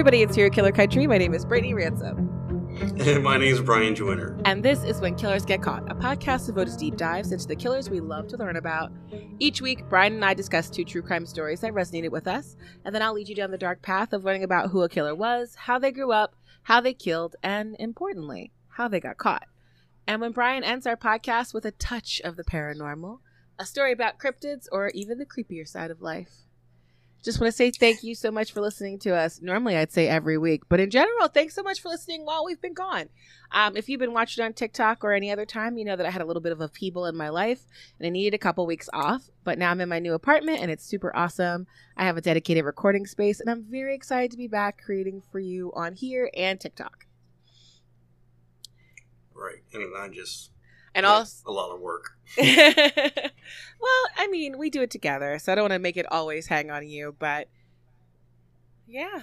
Everybody, it's Serial Killer Country. My name is Brittany Ransom. And my name is Brian Joyner. And this is When Killers Get Caught, a podcast devoted to deep dives into the killers we love to learn about. Each week, Brian and I discuss two true crime stories that resonated with us, and then I'll lead you down the dark path of learning about who a killer was, how they grew up, how they killed, and importantly, how they got caught. And when Brian ends our podcast with a touch of the paranormal, a story about cryptids, or even the creepier side of life. Just want to say thank you so much for listening to us. Normally, I'd say every week, but in general, thanks so much for listening while we've been gone. Um, if you've been watching on TikTok or any other time, you know that I had a little bit of a upheaval in my life and I needed a couple weeks off. But now I'm in my new apartment and it's super awesome. I have a dedicated recording space and I'm very excited to be back creating for you on here and TikTok. Right, and I just And yeah, also, a lot of work. well, I mean, we do it together, so I don't want to make it always hang on you, but yeah.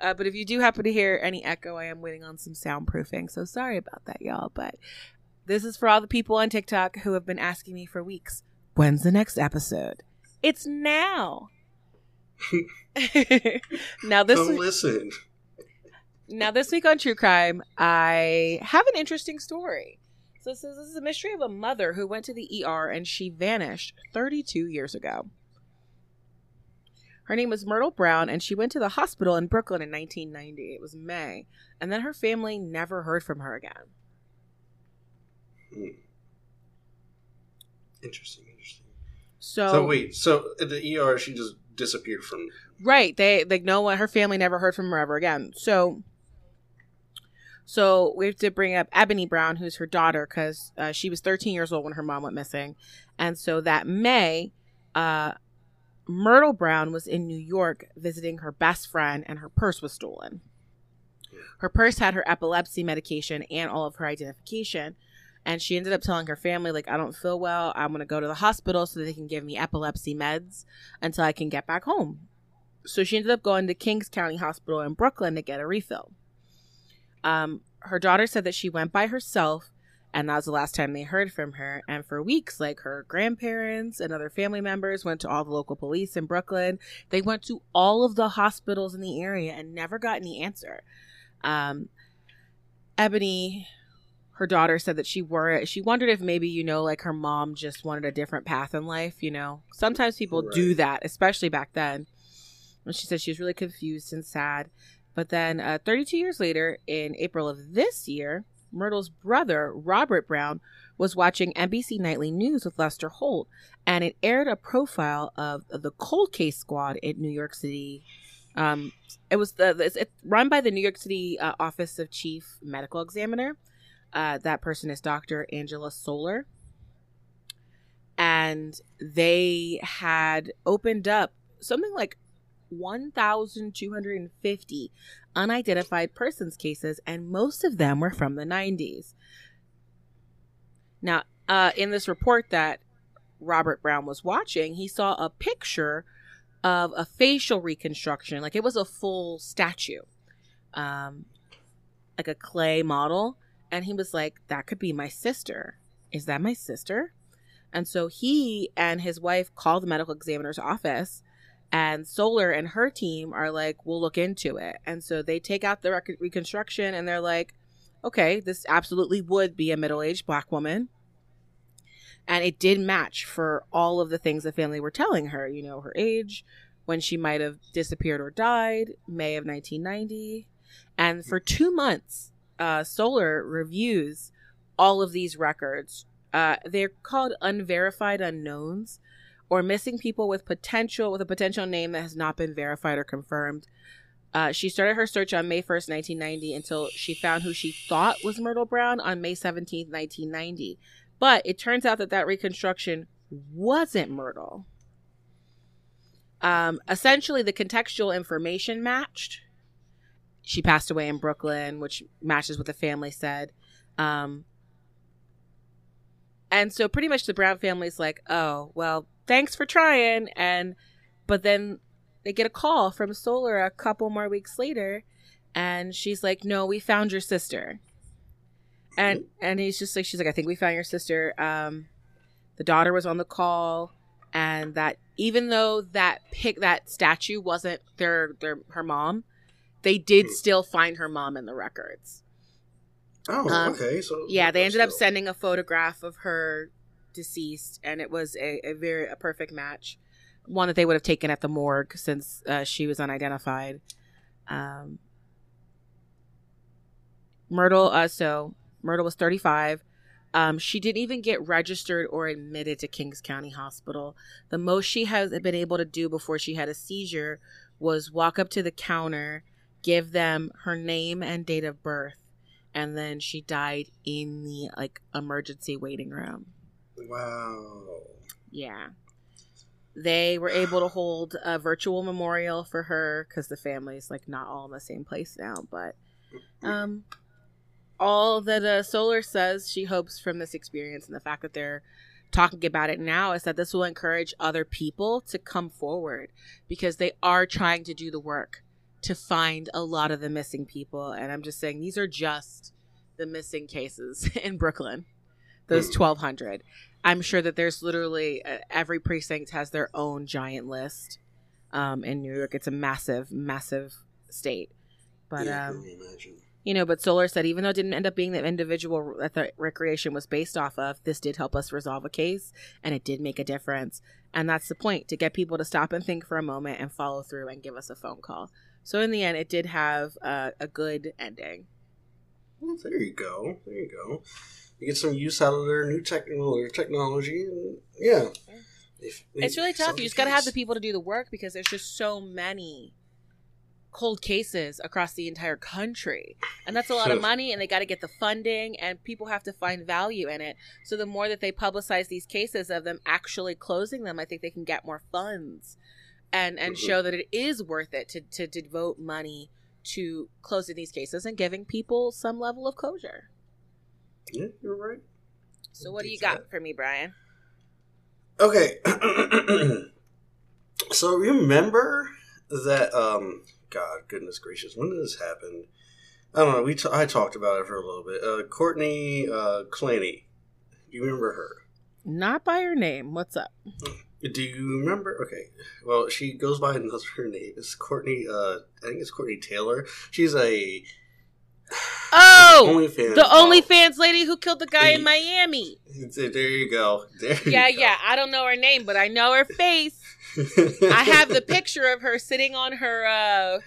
Uh, but if you do happen to hear any echo, I am waiting on some soundproofing, so sorry about that, y'all. But this is for all the people on TikTok who have been asking me for weeks when's the next episode? It's now. now, this Come week, listen. now this week on True Crime, I have an interesting story. So this is, this is a mystery of a mother who went to the ER and she vanished 32 years ago. Her name was Myrtle Brown, and she went to the hospital in Brooklyn in 1990. It was May, and then her family never heard from her again. Hmm. Interesting, interesting. So, So wait, so at the ER, she just disappeared from. Right. They like no one her family never heard from her ever again. So so we have to bring up Ebony Brown, who's her daughter, because uh, she was 13 years old when her mom went missing, and so that May, uh, Myrtle Brown was in New York visiting her best friend, and her purse was stolen. Her purse had her epilepsy medication and all of her identification, and she ended up telling her family, like, I don't feel well. I'm gonna go to the hospital so they can give me epilepsy meds until I can get back home. So she ended up going to Kings County Hospital in Brooklyn to get a refill. Um, her daughter said that she went by herself, and that was the last time they heard from her. And for weeks, like her grandparents and other family members went to all the local police in Brooklyn. They went to all of the hospitals in the area and never got any answer. Um, Ebony, her daughter, said that she were she wondered if maybe you know like her mom just wanted a different path in life. You know, sometimes people do that, especially back then. And she said she was really confused and sad. But then, uh, 32 years later, in April of this year, Myrtle's brother, Robert Brown, was watching NBC Nightly News with Lester Holt, and it aired a profile of the cold case squad in New York City. Um, it was the it's, it's run by the New York City uh, Office of Chief Medical Examiner. Uh, that person is Dr. Angela Soler. And they had opened up something like 1,250 unidentified persons cases, and most of them were from the 90s. Now, uh, in this report that Robert Brown was watching, he saw a picture of a facial reconstruction, like it was a full statue, um, like a clay model. And he was like, That could be my sister. Is that my sister? And so he and his wife called the medical examiner's office and Soler and her team are like, we'll look into it. And so they take out the rec- reconstruction and they're like, okay, this absolutely would be a middle aged black woman. And it did match for all of the things the family were telling her, you know, her age, when she might have disappeared or died, May of 1990. And for two months, uh, Soler reviews all of these records. Uh, they're called unverified unknowns or missing people with potential with a potential name that has not been verified or confirmed. Uh, she started her search on May 1st, 1990, until she found who she thought was Myrtle Brown on May 17th, 1990. But it turns out that that reconstruction wasn't Myrtle. Um, essentially, the contextual information matched. She passed away in Brooklyn, which matches what the family said. Um, and so pretty much the Brown family's like, oh, well, thanks for trying. And, but then they get a call from Soler a couple more weeks later. And she's like, no, we found your sister. And, and he's just like, she's like, I think we found your sister. Um, the daughter was on the call and that even though that pic, that statue wasn't their, their, her mom, they did still find her mom in the records. Oh, Um, okay. So Yeah, they ended up sending a photograph of her deceased, and it was a, a very a perfect match, one that they would have taken at the morgue since uh, she was unidentified. Um, Myrtle, uh, so Myrtle was thirty five. Um, she didn't even get registered or admitted to Kings County Hospital. The most she has been able to do before she had a seizure was walk up to the counter, give them her name and date of birth, and then she died in the like emergency waiting room. Wow. Yeah. They were able to hold a virtual memorial for her because the family's like not all in the same place now. But um, all that uh, Soler says she hopes from this experience and the fact that they're talking about it now is that this will encourage other people to come forward because they are trying to do the work to find a lot of the missing people. And I'm just saying these are just the missing cases in Brooklyn, those Hmm. 1,200. I'm sure that there's literally uh, every precinct has their own giant list. Um, in New York, it's a massive, massive state. But yeah, um, you know, but Soler said even though it didn't end up being the individual that the recreation was based off of, this did help us resolve a case and it did make a difference. And that's the point to get people to stop and think for a moment and follow through and give us a phone call. So in the end, it did have a, a good ending. Well, there you go. There you go. You get some use out of their new technical technology, and yeah. If- It's really tough. You just got to have the people to do the work because there's just so many cold cases across the entire country. And that's a lot of money and they got to get the funding and people have to find value in it. So the more that they publicize these cases of them actually closing them, I think they can get more funds and and Mhm. show that it is worth it to to devote money to closing these cases and giving people some level of closure. Yeah, you're right. So what do you got for me, Brian? Okay. so remember that um God, goodness gracious, when did this happen? I don't know. We t- I talked about it for a little bit. Uh, Courtney uh, Clenney. Do you remember her? Not by her name. What's up? Do you remember? Okay. Well, she goes by another name. It's Courtney. Uh, I think it's Courtney Taylor. She's a Oh, OnlyFans. the. OnlyFans lady who killed the guy in Miami. There you go. There you Yeah, go. yeah. I don't know her name, but I know her face. I have the picture of her sitting on her uh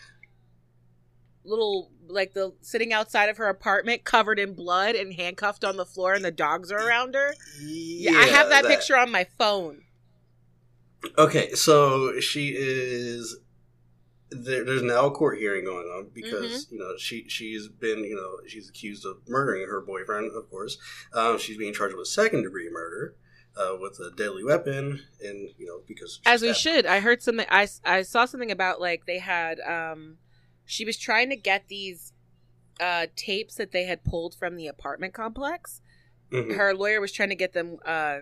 little like the sitting outside of her apartment covered in blood and handcuffed on the floor and the dogs are around her. Yeah, I have that, picture on my phone. Okay, so she is. There, there's now a court hearing going on because Mm-hmm. you know she she's been you know she's accused of murdering her boyfriend. Of course, um, she's being charged with second degree murder uh, with a deadly weapon, and you know because As we should. I heard something I I saw something about like they had um she was trying to get these uh tapes that they had pulled from the apartment complex. Mhm. Her lawyer was trying to get them uh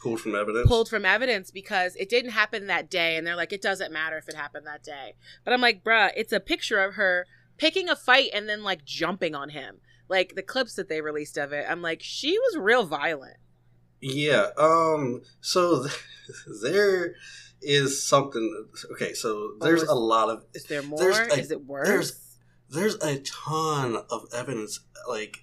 pulled from evidence. pulled from evidence because it didn't happen that day and they're like it doesn't matter if it happened that day but i'm like bruh it's a picture of her picking a fight and then like jumping on him like the clips that they released of it i'm like she was real violent Yeah. Um. So th- there is something. Okay. So there's was- a lot of is there more a- is it worse there's- there's a ton of evidence like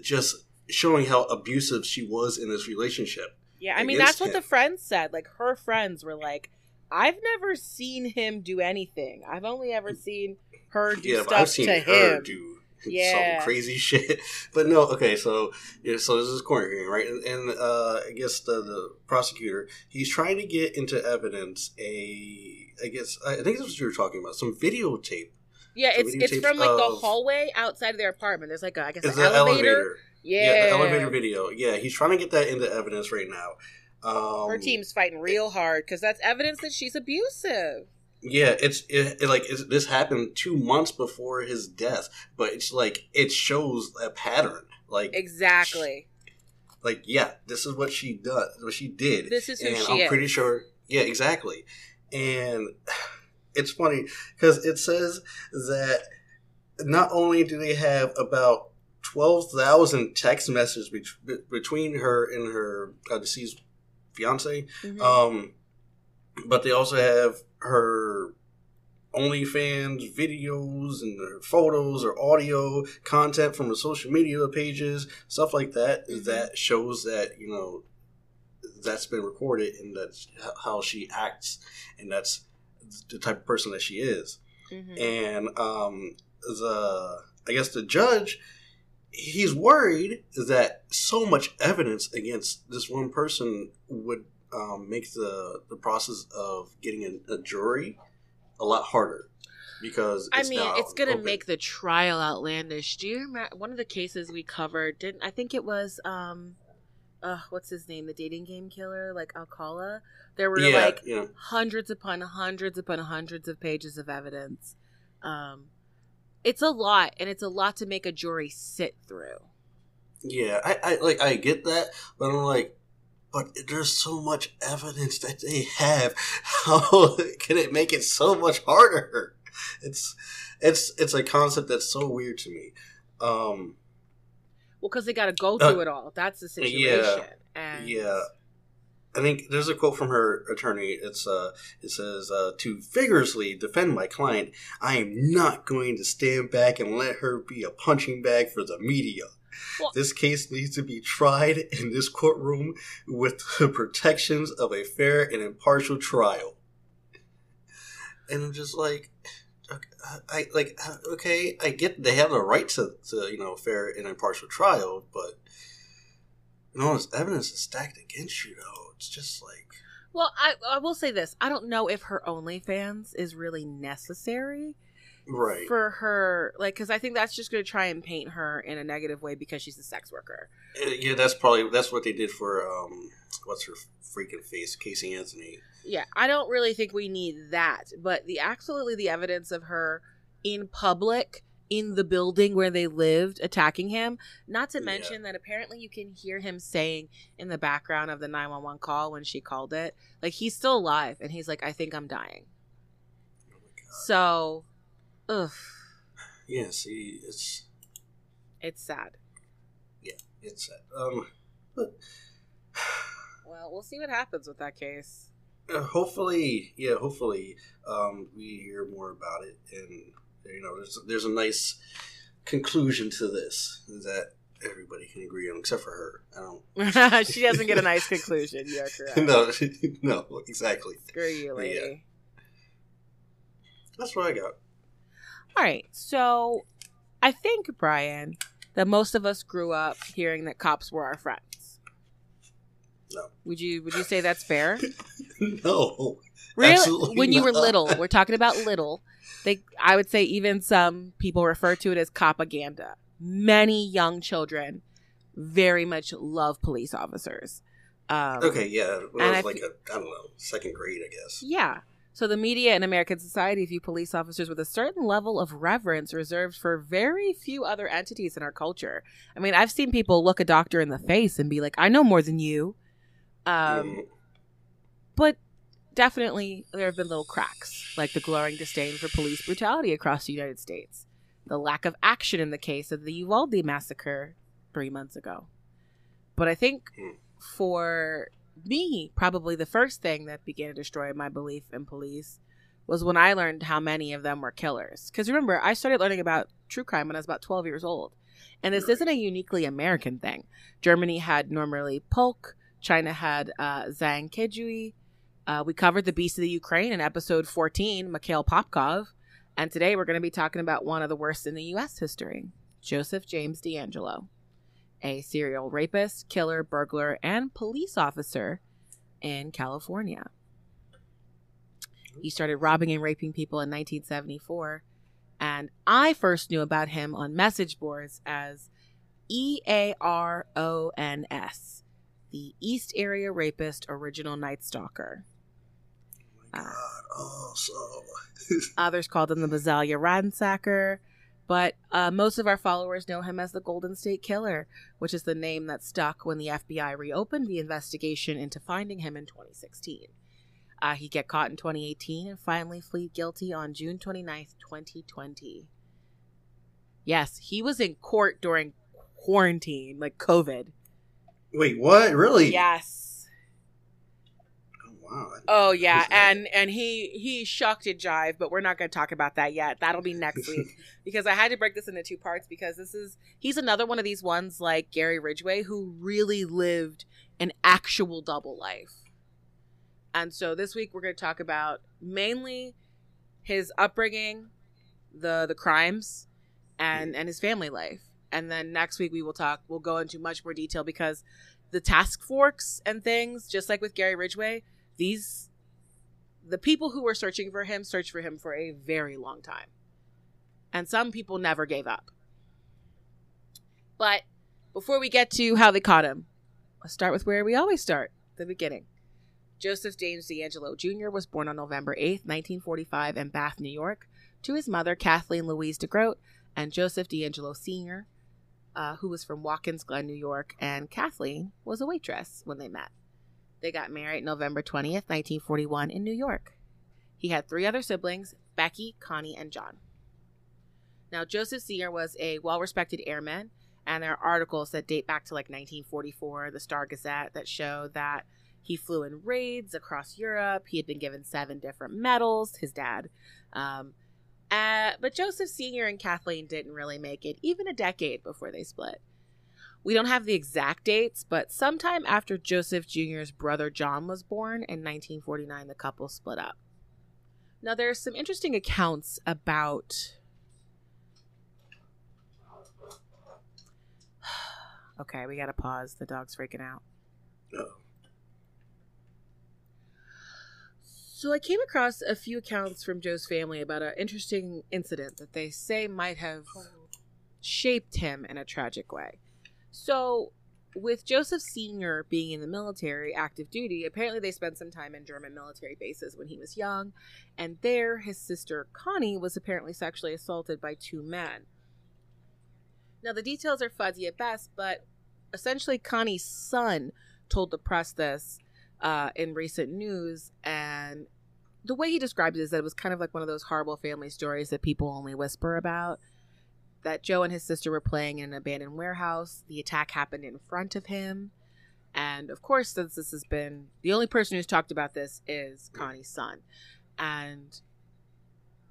just showing how abusive she was in this relationship. Yeah i mean that's what the friends said like her friends were like i've never seen him do anything i've only ever seen her do yeah, stuff I've seen to her him do Yeah. some crazy shit. But no, okay, so yeah, so this is court hearing, right? And, and uh, I guess the, the prosecutor he's trying to get into evidence a I guess I think that's what you were talking about some videotape. yeah So it's it's from like the hallway outside of their apartment there's like a i guess an elevator, elevator. Yeah. Yeah, the elevator video. Yeah, he's trying to get that into evidence right now. Um, Her team's fighting real hard because that's evidence that she's abusive. Yeah, it's it, it like it's, this happened two months before his death, but it's like it shows a pattern. Like Exactly. like yeah, this is what she does, what she did. This is who and she I'm is. pretty sure. Yeah, exactly. And it's funny because it says that not only do they have about twelve thousand text messages bet- between her and her uh, deceased fiance, Mhm. um, but they also have her OnlyFans videos and their photos or audio content from the social media pages, stuff like that, Mhm. that shows that, you know, that's been recorded and that's how she acts and that's the type of person that she is. Mhm. And um, the, I guess the judge, he's worried that so much evidence against this one person would um, make the, the process of getting a, a jury a lot harder because I mean, it's gonna open. make the trial outlandish. Do you remember one of the cases we covered? Didn't I think it was um, uh, what's his name? The dating game killer, like Alcala. There were yeah, like yeah. hundreds upon hundreds upon hundreds of pages of evidence. Um, it's a lot, and it's a lot to make a jury sit through. Yeah, I, I like I get that, but I'm like, but there's so much evidence that they have. How can it make it so much harder? It's it's it's a concept that's so weird to me. Um, Well, because they got to go Uh, through it all. That's the situation. and yeah. I think there's a quote from her attorney. It's uh, it says uh, to vigorously defend my client, I am not going to stand back and let her be a punching bag for the media. Well- this case needs to be tried in this courtroom with the protections of a fair and impartial trial. And I'm just like, I like, okay, I get they have the right to, to you know fair and impartial trial, but and all this evidence is stacked against you, though. It's just like, Well, I I will say this: I don't know if her OnlyFans is really necessary right? for her, like, because I think that's just going to try and paint her in a negative way because she's a sex worker. Uh, yeah, that's probably that's what they did for um, what's her freaking face, Casey Anthony. Yeah, I don't really think we need that, but the absolutely the evidence of her in public in the building where they lived attacking him. Not to Yeah. mention that apparently you can hear him saying in the background of the 911 call when she called it, like he's still alive and he's like I think I'm dying. Oh. So, ugh, Yeah, see, it's it's sad. Yeah, it's sad. Um, but Well, we'll see what happens with that case. uh, hopefully, yeah, hopefully, um, we hear more about it, and you know, there's there's a nice conclusion to this that everybody can agree on, except for her. I don't. she doesn't get a nice conclusion. You're correct. no, no, exactly. Screw you, lady. Yeah. That's what I got. All right. So I think, Brian, that most of us grew up hearing that cops were our friends. No. Would you would you say that's fair? no, Really? When you were little, we're talking about little. They I would say even some people refer to it as propaganda. Many young children very much love police officers. Um, okay, yeah, when I I was like a, I don't know, second grade, I guess. Yeah. So the media and American society view police officers with a certain level of reverence reserved for very few other entities in our culture. I mean, I've seen people look a doctor in the face and be like, "I know more than you," um, Mm, but definitely there have been little cracks, like the glowing disdain for police brutality across the United States, the lack of action in the case of the Uvalde massacre three months ago. But I think Hmm. for me, probably the first thing that began to destroy my belief in police was when I learned how many of them were killers. Because remember, I started learning about true crime when I was about 12 years old. And this isn't a uniquely American thing. Germany had Norbert Poehlke, China had uh, Zhang Kejui. Uh, we covered the Beast of the Ukraine in episode 14, Mikhail Popkov. And today we're going to be talking about one of the worst in the U.S. history, Joseph James DeAngelo, a serial rapist, killer, burglar, and police officer in California. He started robbing and raping people in 1974. And I first knew about him on message boards as E A R O N S, the East Area Rapist Original Night Stalker. oh my God, oh, so Others called him the Visalia Ransacker, but uh, most of our followers know him as the Golden State Killer, which is the name that stuck when the FBI reopened the investigation into finding him in 2016. Uh, he get caught in 2018 and finally plead guilty on June 29th, 2020. Yes, he was in court during quarantine, like COVID. Wait, what? Really? Yes. Oh, wow. Oh yeah, and and he he shucked and jive, but we're not going to talk about that yet. That'll be next week because I had to break this into two parts because this is he's another one of these ones like Gary Ridgway who really lived an actual double life. And so this week we're going to talk about mainly his upbringing, the the crimes, and and his family life. And then next week we will talk. We'll go into much more detail because the task forks and things, just like with Gary Ridgway, these the people who were searching for him searched for him for a very long time. And some people never gave up. But before we get to how they caught him, let's start with where we always start the beginning. Joseph James DeAngelo Jr. was born on November 8, 1945, in Bath, New York, to his mother, Kathleen Louise DeGroat, and Joseph DeAngelo Sr., uh, who was from Watkins Glen, New York, and Kathleen was a waitress when they met. They got married November 20th, 1941, in New York. He had three other siblings Becky, Connie, and John. Now, Joseph Sr. was a well respected airman, and there are articles that date back to like 1944, the Star Gazette, that show that he flew in raids across Europe. He had been given seven different medals, his dad. Um, uh, but Joseph Sr. and Kathleen didn't really make it, even a decade before they split. We don't have the exact dates, but sometime after Joseph Jr.'s brother John was born in 1949, the couple split up. Now, there's some interesting accounts about. okay, we gotta pause. The dog's freaking out. Oh. So I came across a few accounts from Joe's family about an interesting incident that they say might have shaped him in a tragic way. So, with Joseph Sr. being in the military, active duty, apparently they spent some time in German military bases when he was young, and there his sister Connie was apparently sexually assaulted by two men. Now, the details are fuzzy at best, but essentially Connie's son told the press this uh, in recent news, and the way he described it is that it was kind of like one of those horrible family stories that people only whisper about. That Joe and his sister were playing in an abandoned warehouse. The attack happened in front of him. And of course, since this has been the only person who's talked about this is Connie's son. And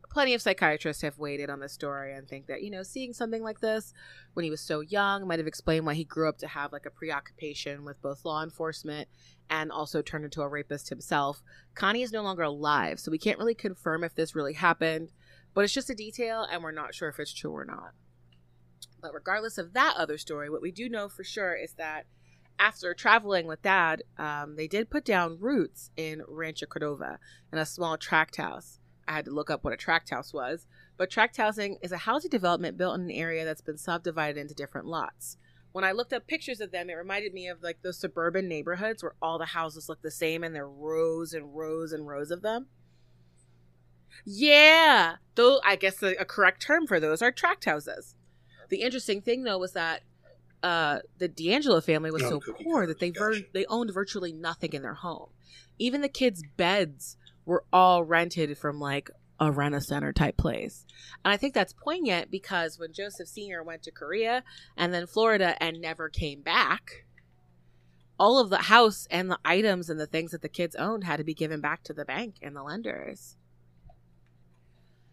plenty of psychiatrists have weighed on this story and think that, you know, seeing something like this when he was so young might have explained why he grew up to have like a preoccupation with both law enforcement and also turned into a rapist himself. Connie is no longer alive, so we can't really confirm if this really happened, but it's just a detail and we're not sure if it's true or not. But regardless of that other story, what we do know for sure is that after traveling with dad, um, they did put down roots in Rancho Cordova in a small tract house. I had to look up what a tract house was, but tract housing is a housing development built in an area that's been subdivided into different lots when I looked up pictures of them, it reminded me of like those suburban neighborhoods where all the houses look the same and there are rows and rows and rows of them. Yeah, though I guess a, a correct term for those are tract houses. The interesting thing though was that uh, the DeAngelo family was so poor that they ver- they owned virtually nothing in their home. Even the kids' beds were all rented from like a rent a center type place. And I think that's poignant because when Joseph Sr. went to Korea and then Florida and never came back, all of the house and the items and the things that the kids owned had to be given back to the bank and the lenders.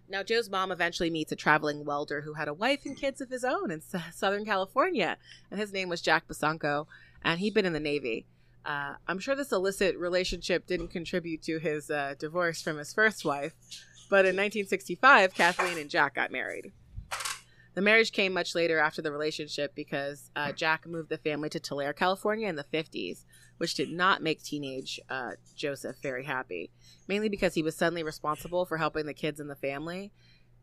Now, Joe's mom eventually meets a traveling welder who had a wife and kids of his own in Southern California, and his name was Jack Bosanko, and he'd been in the Navy. Uh, I'm sure this illicit relationship didn't contribute to his uh, divorce from his first wife, but in 1965, Kathleen and Jack got married. The marriage came much later after the relationship because uh, Jack moved the family to Tulare, California in the 50s, which did not make teenage uh, Joseph very happy, mainly because he was suddenly responsible for helping the kids in the family.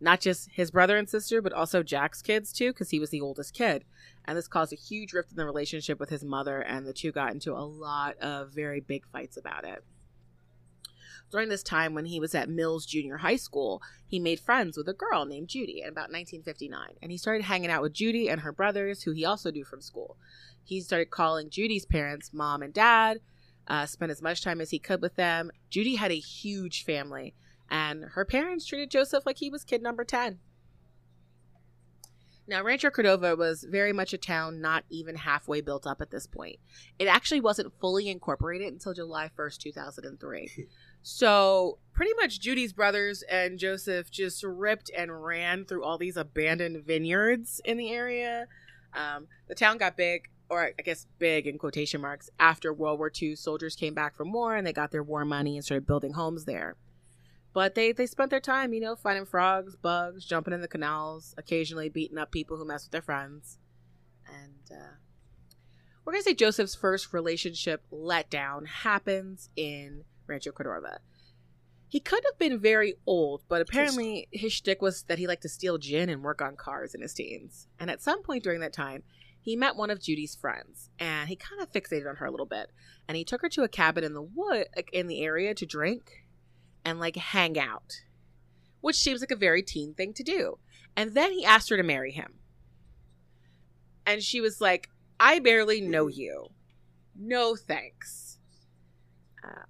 Not just his brother and sister, but also Jack's kids too, because he was the oldest kid. And this caused a huge rift in the relationship with his mother, and the two got into a lot of very big fights about it. During this time, when he was at Mills Junior High School, he made friends with a girl named Judy in about 1959. And he started hanging out with Judy and her brothers, who he also knew from school. He started calling Judy's parents mom and dad, uh, spent as much time as he could with them. Judy had a huge family, and her parents treated Joseph like he was kid number 10. Now, Rancho Cordova was very much a town not even halfway built up at this point. It actually wasn't fully incorporated until July 1st, 2003. so, pretty much Judy's brothers and Joseph just ripped and ran through all these abandoned vineyards in the area. Um, the town got big, or I guess big in quotation marks, after World War II. Soldiers came back from war and they got their war money and started building homes there. But they, they spent their time, you know, finding frogs, bugs, jumping in the canals, occasionally beating up people who mess with their friends. And uh, we're going to say Joseph's first relationship letdown happens in Rancho Cordova. He could have been very old, but apparently his shtick was that he liked to steal gin and work on cars in his teens. And at some point during that time, he met one of Judy's friends, and he kind of fixated on her a little bit. And he took her to a cabin in the wood, in the area, to drink and like hang out, which seems like a very teen thing to do. And then he asked her to marry him. And she was like, I barely know you. No thanks. Uh,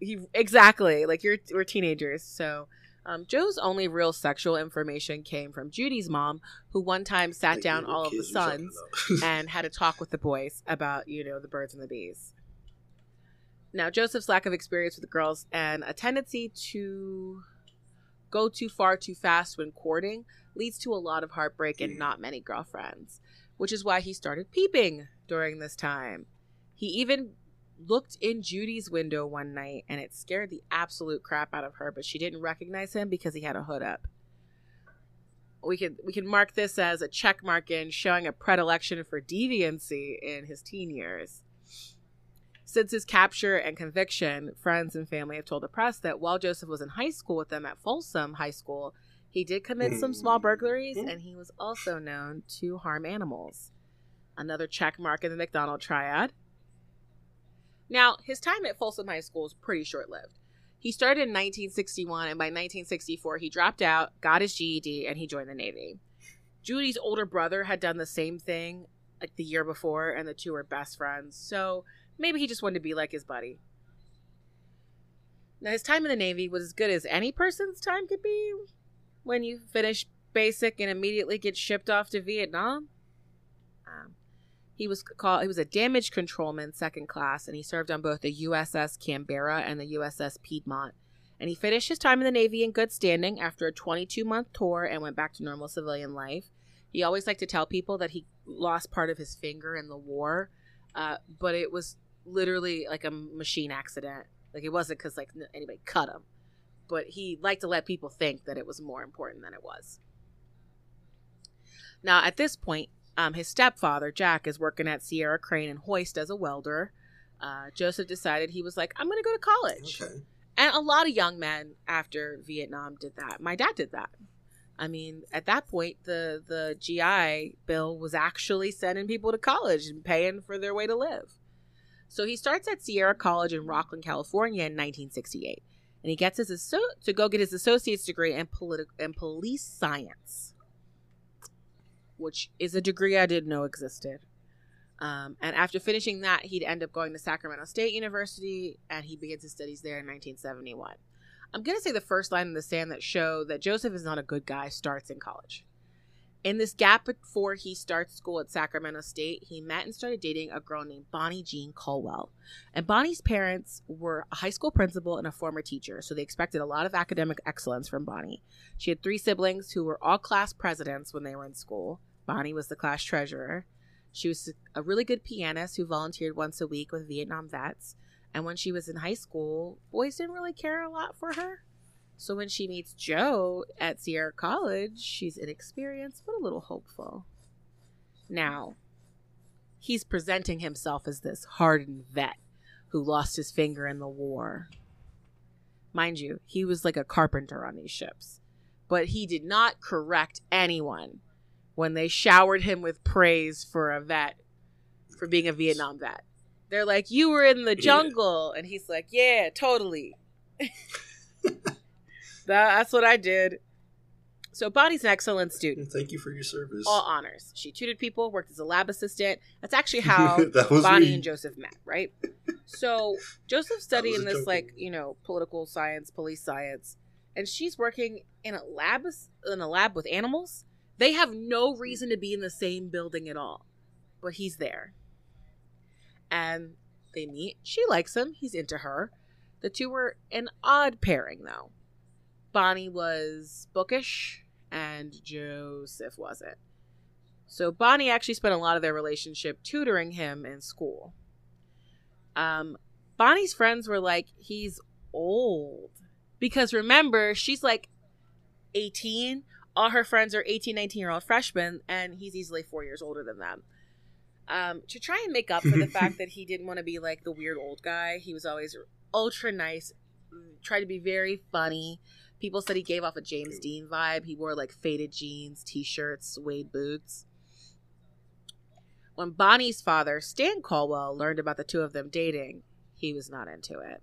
he exactly like you're we're teenagers, so um, Joe's only real sexual information came from Judy's mom, who one time sat like down all of the sons and had a talk with the boys about you know the birds and the bees. Now, Joseph's lack of experience with the girls and a tendency to go too far too fast when courting leads to a lot of heartbreak and not many girlfriends, which is why he started peeping during this time. He even looked in Judy's window one night and it scared the absolute crap out of her, but she didn't recognize him because he had a hood up. We could we can mark this as a check mark in showing a predilection for deviancy in his teen years. Since his capture and conviction, friends and family have told the press that while Joseph was in high school with them at Folsom High School, he did commit some small mm-hmm. burglaries and he was also known to harm animals. Another check mark in the McDonald triad. Now, his time at Folsom High School is pretty short lived. He started in 1961, and by 1964, he dropped out, got his GED, and he joined the Navy. Judy's older brother had done the same thing like the year before, and the two were best friends. So Maybe he just wanted to be like his buddy. Now, his time in the Navy was as good as any person's time could be when you finish basic and immediately get shipped off to Vietnam. Um, he was called he was a damage controlman second class and he served on both the USS Canberra and the USS Piedmont. And he finished his time in the Navy in good standing after a 22 month tour and went back to normal civilian life. He always liked to tell people that he lost part of his finger in the war, uh, but it was literally like a machine accident. Like it wasn't because like anybody cut him, but he liked to let people think that it was more important than it was. Now at this point, um, his stepfather Jack is working at Sierra Crane and Hoist as a welder. Uh, Joseph decided he was like, I'm going to go to college. Okay. And a lot of young men after Vietnam did that. My dad did that. I mean, at that point, the the GI Bill was actually sending people to college and paying for their way to live. So he starts at Sierra College in Rocklin, California in 1968. And he gets his asso- to go get his associate's degree in, political in police science, which is a degree I didn't know existed. Um, and after finishing that, he'd end up going to Sacramento State University and he begins his studies there in 1971. I'm going to say the first line in the sand that show that Joseph is not a good guy starts in college. In this gap before he starts school at Sacramento State, he met and started dating a girl named Bonnie Jean Colwell. And Bonnie's parents were a high school principal and a former teacher, so they expected a lot of academic excellence from Bonnie. She had three siblings who were all class presidents when they were in school. Bonnie was the class treasurer. She was a really good pianist who volunteered once a week with Vietnam vets. And when she was in high school, boys didn't really care a lot for her. So when she meets Joe at Sierra College, she's inexperienced but a little hopeful. Now, he's presenting himself as this hardened vet who lost his finger in the war. Mind you, he was like a carpenter on these ships, but he did not correct anyone when they showered him with praise for a vet, for being a Vietnam vet. They're like, You were in the jungle. Yeah. And he's like, Yeah, totally. That, that's what I did. So Bonnie's an excellent student. Thank you for your service. All honors. She tutored people, worked as a lab assistant. That's actually how Bonnie me. and Joseph met, right? So Joseph's studying this, like you know, political science, police science, and she's working in a lab in a lab with animals. They have no reason to be in the same building at all, but he's there. And they meet. She likes him. He's into her. The two were an odd pairing, though. Bonnie was bookish, and Joseph wasn't. So Bonnie actually spent a lot of their relationship tutoring him in school. Um, Bonnie's friends were like, he's old. Because remember, she's like 18. All her friends are 18, 19 year old freshmen, and he's easily four years older than them. Um, to try and make up for the fact that he didn't want to be like the weird old guy, he was always ultra nice, tried to be very funny. People said he gave off a James Dean vibe. He wore like faded jeans, t shirts, suede boots. When Bonnie's father, Stan Caldwell, learned about the two of them dating, he was not into it.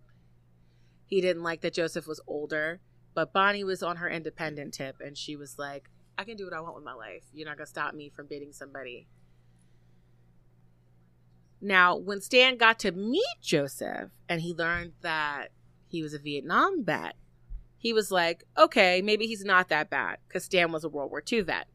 He didn't like that Joseph was older, but Bonnie was on her independent tip and she was like, I can do what I want with my life. You're not going to stop me from dating somebody. Now, when Stan got to meet Joseph and he learned that he was a Vietnam vet, he was like, okay, maybe he's not that bad because Stan was a World War II vet.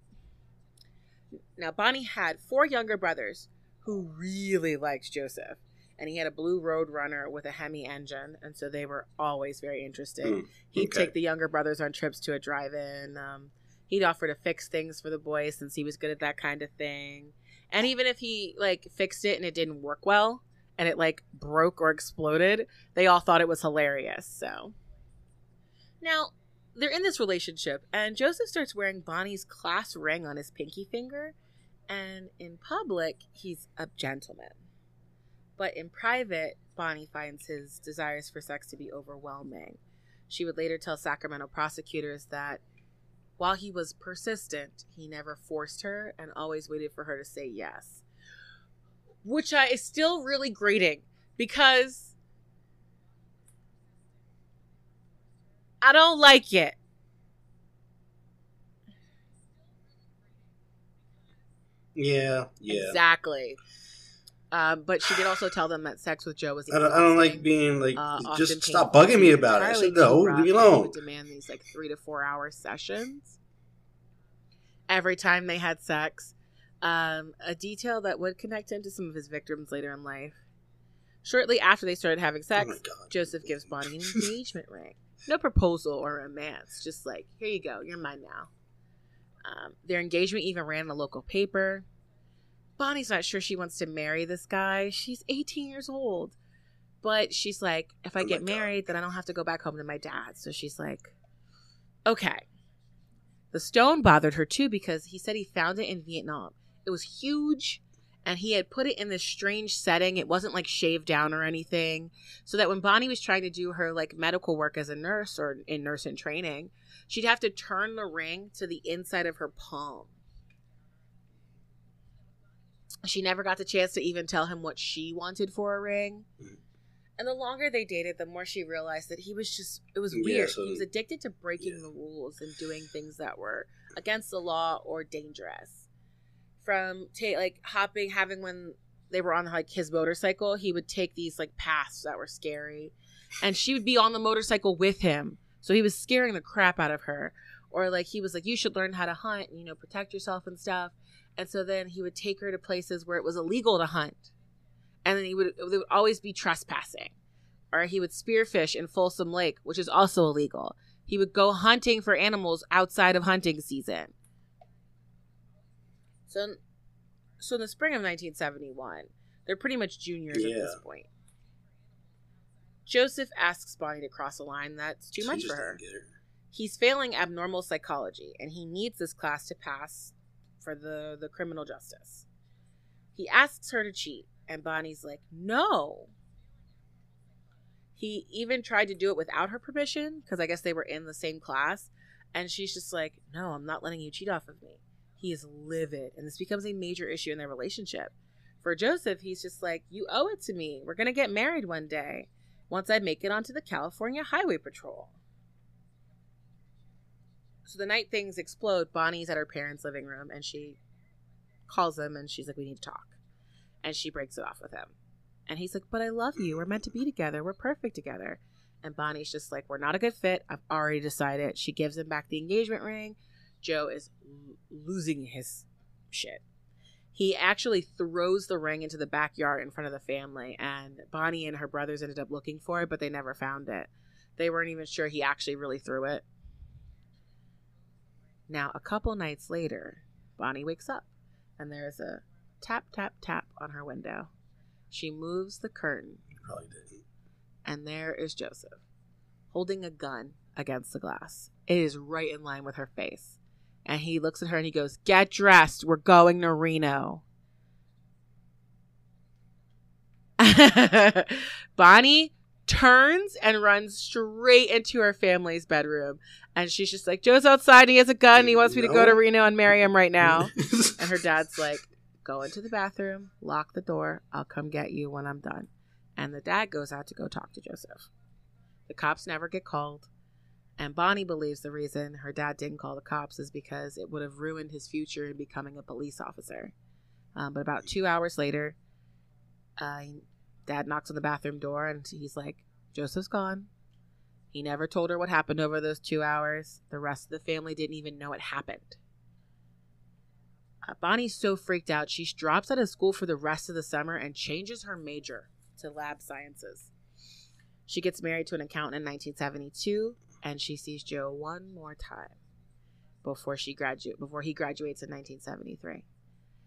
Now, Bonnie had four younger brothers who really liked Joseph and he had a blue Roadrunner with a Hemi engine, and so they were always very interested. Mm, he'd okay. take the younger brothers on trips to a drive-in. Um, he'd offer to fix things for the boys since he was good at that kind of thing. And even if he like fixed it and it didn't work well, and it like broke or exploded, they all thought it was hilarious. So now they're in this relationship, and Joseph starts wearing Bonnie's class ring on his pinky finger, and in public, he's a gentleman. But in private, Bonnie finds his desires for sex to be overwhelming. She would later tell Sacramento prosecutors that while he was persistent, he never forced her and always waited for her to say yes. Which I, is still really grating because I don't like it. Yeah, yeah. Exactly. Um, but she did also tell them that sex with Joe was. I don't, I don't like being like uh, just stop bugging me about it. I said no, leave me alone. Would demand these like three to four hour sessions every time they had sex. Um, a detail that would connect him to some of his victims later in life. Shortly after they started having sex, oh Joseph gives Bonnie an engagement ring. No proposal or romance, just like here you go, you're mine now. Um, their engagement even ran in a local paper. Bonnie's not sure she wants to marry this guy. She's 18 years old. But she's like, if I oh get married, then I don't have to go back home to my dad. So she's like, okay. The stone bothered her too because he said he found it in Vietnam. It was huge and he had put it in this strange setting. It wasn't like shaved down or anything. So that when Bonnie was trying to do her like medical work as a nurse or in nurse in training, she'd have to turn the ring to the inside of her palm she never got the chance to even tell him what she wanted for a ring. Mm. And the longer they dated, the more she realized that he was just, it was weird. Yeah, so, he was addicted to breaking yeah. the rules and doing things that were against the law or dangerous. From ta- like hopping, having when they were on like his motorcycle, he would take these like paths that were scary. And she would be on the motorcycle with him. So he was scaring the crap out of her. Or like he was like, you should learn how to hunt, and, you know, protect yourself and stuff and so then he would take her to places where it was illegal to hunt. And then he would they would always be trespassing. Or he would spearfish in folsom lake which is also illegal. He would go hunting for animals outside of hunting season. So so in the spring of 1971 they're pretty much juniors yeah. at this point. Joseph asks bonnie to cross a line that's too she much for her. her. He's failing abnormal psychology and he needs this class to pass for the the criminal justice. He asks her to cheat, and Bonnie's like, "No." He even tried to do it without her permission because I guess they were in the same class, and she's just like, "No, I'm not letting you cheat off of me." He is livid, and this becomes a major issue in their relationship. For Joseph, he's just like, "You owe it to me. We're gonna get married one day." Once I make it onto the California Highway Patrol. So the night things explode, Bonnie's at her parents' living room and she calls him and she's like, We need to talk. And she breaks it off with him. And he's like, But I love you. We're meant to be together. We're perfect together. And Bonnie's just like, We're not a good fit. I've already decided. She gives him back the engagement ring. Joe is l- losing his shit. He actually throws the ring into the backyard in front of the family, and Bonnie and her brothers ended up looking for it, but they never found it. They weren't even sure he actually really threw it. Now, a couple nights later, Bonnie wakes up, and there's a tap, tap, tap on her window. She moves the curtain, Probably didn't. and there is Joseph holding a gun against the glass. It is right in line with her face. And he looks at her and he goes, Get dressed. We're going to Reno. Bonnie turns and runs straight into her family's bedroom. And she's just like, Joe's outside. He has a gun. He wants me to go to Reno and marry him right now. And her dad's like, Go into the bathroom, lock the door. I'll come get you when I'm done. And the dad goes out to go talk to Joseph. The cops never get called. And Bonnie believes the reason her dad didn't call the cops is because it would have ruined his future in becoming a police officer. Um, but about two hours later, uh, dad knocks on the bathroom door and he's like, Joseph's gone. He never told her what happened over those two hours. The rest of the family didn't even know it happened. Uh, Bonnie's so freaked out, she drops out of school for the rest of the summer and changes her major to lab sciences. She gets married to an accountant in 1972, and she sees Joe one more time before she graduate before he graduates in 1973.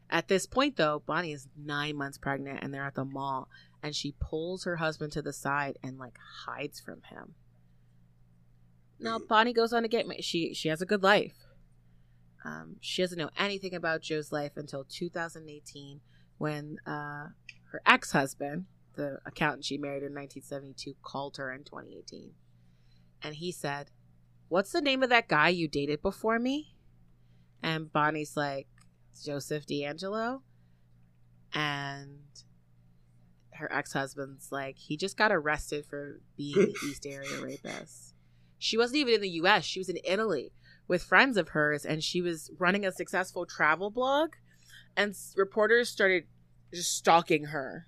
At this point, though, Bonnie is nine months pregnant, and they're at the mall, and she pulls her husband to the side and like hides from him. Now, Bonnie goes on to get she she has a good life. Um, she doesn't know anything about Joe's life until 2018, when uh, her ex husband, the accountant she married in 1972, called her in 2018. And he said, What's the name of that guy you dated before me? And Bonnie's like, Joseph DeAngelo. And her ex husband's like, He just got arrested for being an East Area rapist. She wasn't even in the US, she was in Italy with friends of hers, and she was running a successful travel blog. And reporters started just stalking her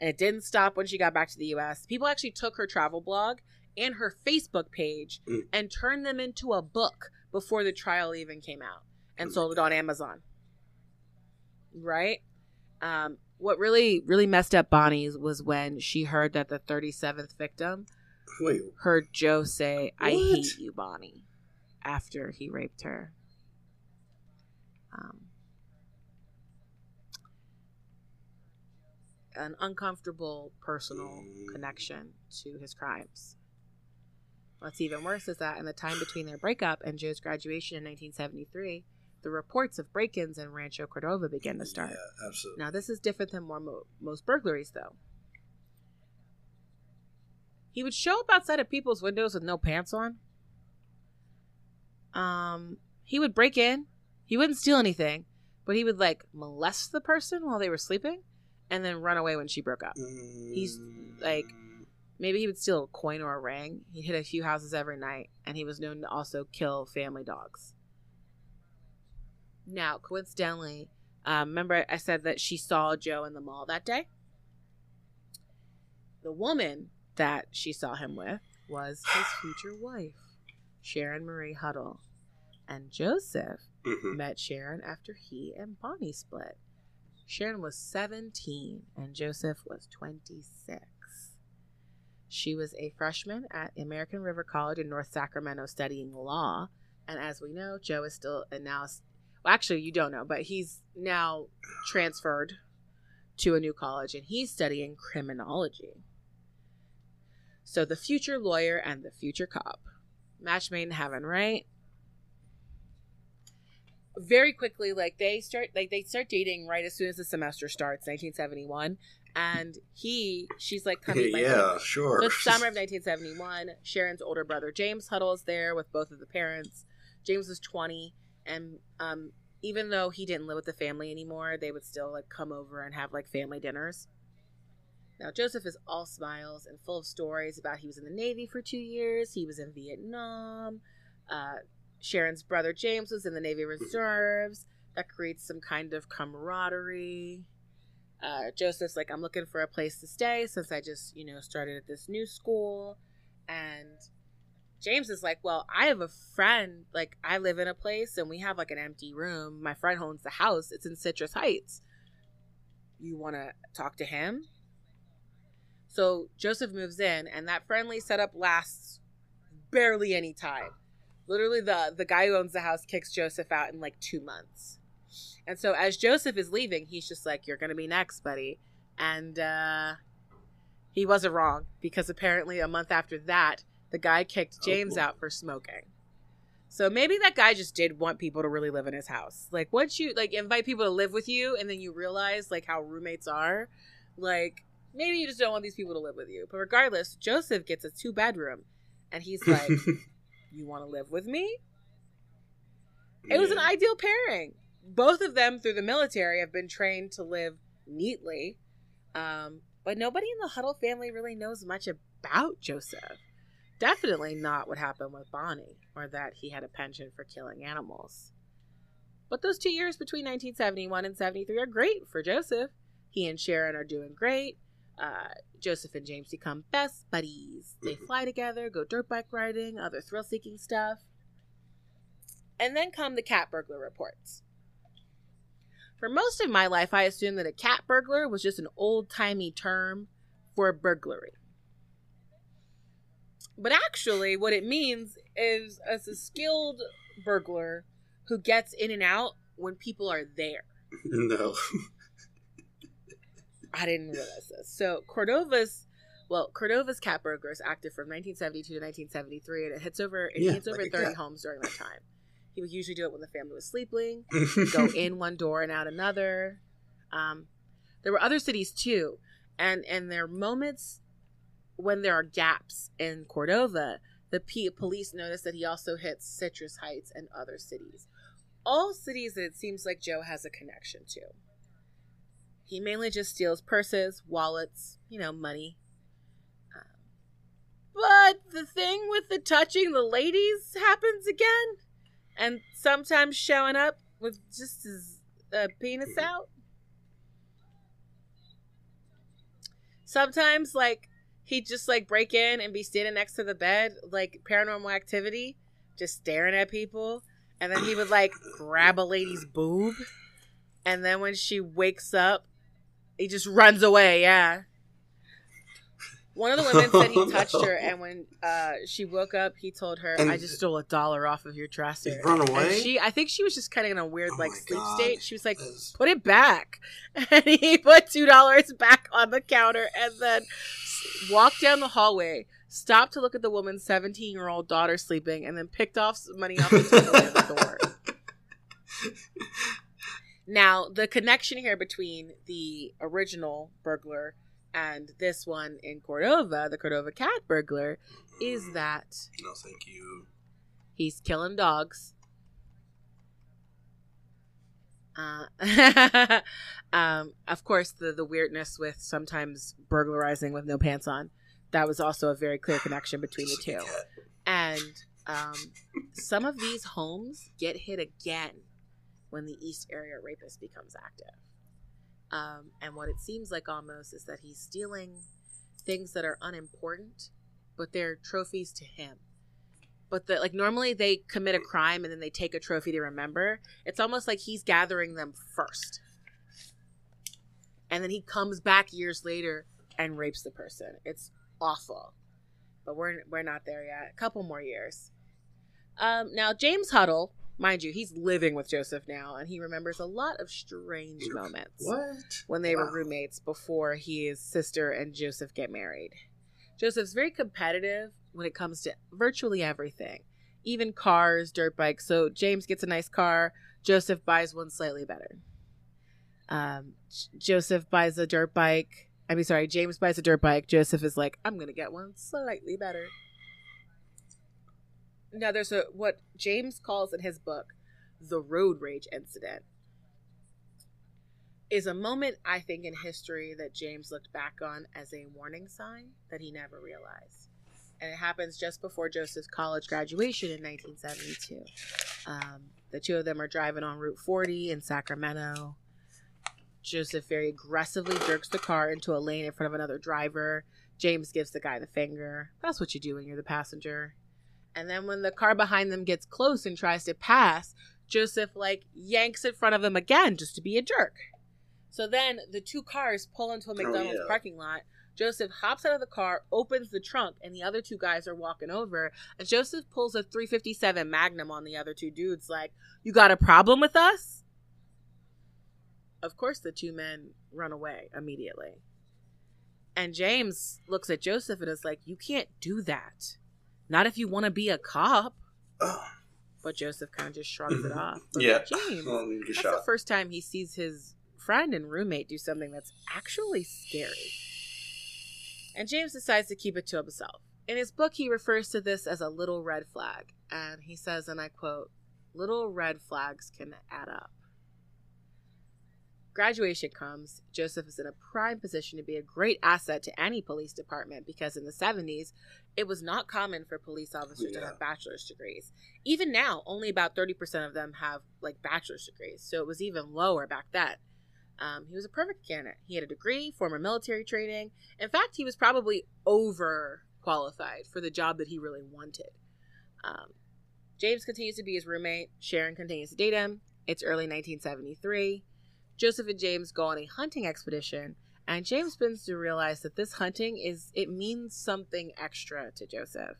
and it didn't stop when she got back to the US. People actually took her travel blog and her Facebook page Mm. and turned them into a book before the trial even came out and sold it on Amazon. Right? Um, what really, really messed up Bonnie's was when she heard that the 37th victim Wait, heard Joe say, I What? hate you, Bonnie, after he raped her. Um, an uncomfortable personal Mm. connection to his crimes. What's even worse is that in the time between their breakup and Joe's graduation in 1973, the reports of break ins in Rancho Cordova began to start. Yeah, absolutely. Now, this is different than more mo- most burglaries, though. He would show up outside of people's windows with no pants on. Um, he would break in. He wouldn't steal anything, but he would like molest the person while they were sleeping, and then run away when she broke up. he's, like, Maybe he would steal a coin or a ring. He hit a few houses every night, and he was known to also kill family dogs. Now, coincidentally, um, remember I said that she saw Joe in the mall that day? The woman that she saw him with was his future wife, Sharon Marie Huddle. And Joseph Mhm. met Sharon after he and Bonnie split. Sharon was 17 and Joseph was 26. She was a freshman at American River College in North Sacramento studying law. And as we know, Joe is still and now, well, actually, you don't know, but he's now transferred to a new college and he's studying criminology. So the future lawyer and the future cop. Match made in heaven, right? Very quickly, like they start like they start dating right as soon as the semester starts, 1971. And he she's like coming yeah, sure. so it's summer of 1971. Sharon's older brother James Huddle is there with both of the parents. James is 20, and um, even though he didn't live with the family anymore, they would still like come over and have like family dinners. Now Joseph is all smiles and full of stories about he was in the Navy for two years. He was in Vietnam. Uh, Sharon's brother James was in the Navy Reserves. That creates some kind of camaraderie uh, Joseph's like, I'm looking for a place to stay since I just, you know, started at this new school. And James is like, Well, I have a friend. Like, I live in a place and we have like an empty room. My friend owns the house, it's in Citrus Heights. You want to talk to him? So Joseph moves in, and that friendly setup lasts barely any time. Literally, the the guy who owns the house kicks Joseph out in like two months. And so as Joseph is leaving, he's just like, "You're gonna be next, buddy," and uh, he wasn't wrong because apparently a month after that, the guy kicked James Oh. out for smoking. So maybe that guy just did want people to really live in his house. Like once you like invite people to live with you and then you realize like how roommates are, like maybe you just don't want these people to live with you. But regardless, Joseph gets a two bedroom and he's like, You want to live with me? It was an ideal pairing. Both of them through the military have been trained to live neatly. Um, but nobody in the Huddle family really knows much about Joseph. Definitely not what happened with Bonnie or that he had a penchant for killing animals. But those two years between 1971 and 73 are great for Joseph. He and Sharon are doing great. Uh, Joseph and James become best buddies. They Mhm. fly together, go dirt bike riding, other thrill seeking stuff. And then come the cat burglar reports. For most of my life, I assumed that a cat burglar was just an old timey term for burglary. But actually, what it means is as a skilled burglar who gets in and out when people are there. no. I didn't realize this. So Cordova's, well, Cordova's cat burglar is active from 1972 to 1973, and it hits over it Yeah, hits over like 30 cat. homes during that time. He would usually do it when the family was sleeping, go in one door and out another. Um, there were other cities too, and and there are moments when there are gaps in Cordova. The P- police notice that he also hits Citrus Heights and other cities, all cities that it seems like Joe has a connection to. He mainly just steals purses, wallets, you know, money. Um, but the thing with the touching the ladies happens again, and sometimes showing up with just his uh, penis out. Sometimes, like he'd just like break in and be standing next to the bed, like paranormal activity, just staring at people, and then he would like grab a lady's boob, and then when she wakes up, he just runs away. Yeah. One of the women said he touched her, and when uh, she woke up, he told her, And- "I just stole a dollar off of your dresser." Run And away? she, I think she was just kind of in a weird Oh like sleep God. state. She was like, That's- "Put it back," and he put two dollars back on the counter, and then walked down the hallway, stopped to look at the woman's seventeen-year-old daughter sleeping, and then picked off money off the table at the door. Now, the connection here between the original burglar and this one in Cordova, the Cordova cat burglar, is mm-hmm. that No, thank you. he's killing dogs. Uh, um, of course, the the weirdness with sometimes burglarizing with no pants on. That was also a very clear connection between the two. And um, some of these homes get hit again when the East Area rapist becomes active. Um, and what it seems like almost is that he's stealing things that are unimportant, but they're trophies to him. But the, like normally they commit a crime and then they take a trophy to remember. It's almost like he's gathering them first, and then he comes back years later and rapes the person. It's awful, but we're we're not there yet. A couple more years. Um, now James Huddle, mind you, he's living with Joseph now, and he remembers a lot of strange moments What? when they were roommates before his sister and Joseph get married. Joseph's very competitive when it comes to virtually everything, even cars, dirt bikes. So James gets a nice car, Joseph buys one slightly better. Um, Joseph buys a dirt bike. I mean, sorry, James buys a dirt bike. Joseph is like, I'm gonna get one slightly better. Now, there's a what James calls in his book the road rage incident is a moment I think in history that James looked back on as a warning sign that he never realized. And it happens just before Joseph's college graduation in 1972. Um, the two of them are driving on Route 40 in Sacramento. Joseph very aggressively jerks the car into a lane in front of another driver. James gives the guy the finger. That's what you do when you're the passenger. And then when the car behind them gets close and tries to pass, Joseph like yanks in front of him again just to be a jerk. So then the two cars pull into a McDonald's yeah. parking lot. Joseph hops out of the car, opens the trunk, and the other two guys are walking over. And Joseph pulls a 357 Magnum on the other two dudes, like, You got a problem with us? Of course, the two men run away immediately. And James looks at Joseph and is like, You can't do that. Not if you want to be a cop. But Joseph kind of just shrugs it off. But yeah. James, Well, you get that's shot. the first time he sees his friend and roommate do something that's actually scary. And James decides to keep it to himself. In his book, he refers to this as a little red flag. And he says, and I quote, little red flags can add up. Graduation comes. Joseph is in a prime position to be a great asset to any police department because in the 70s, it was not common for police officers to have bachelor's degrees. Even now, only about 30% of them have like bachelor's degrees. So it was even lower back then. Um, he was a perfect candidate. He had a degree, former military training. In fact, he was probably over qualified for the job that he really wanted. Um, James continues to be his roommate. Sharon continues to date him. It's early 1973. Joseph and James go on a hunting expedition, and James begins to realize that this hunting is it means something extra to Joseph.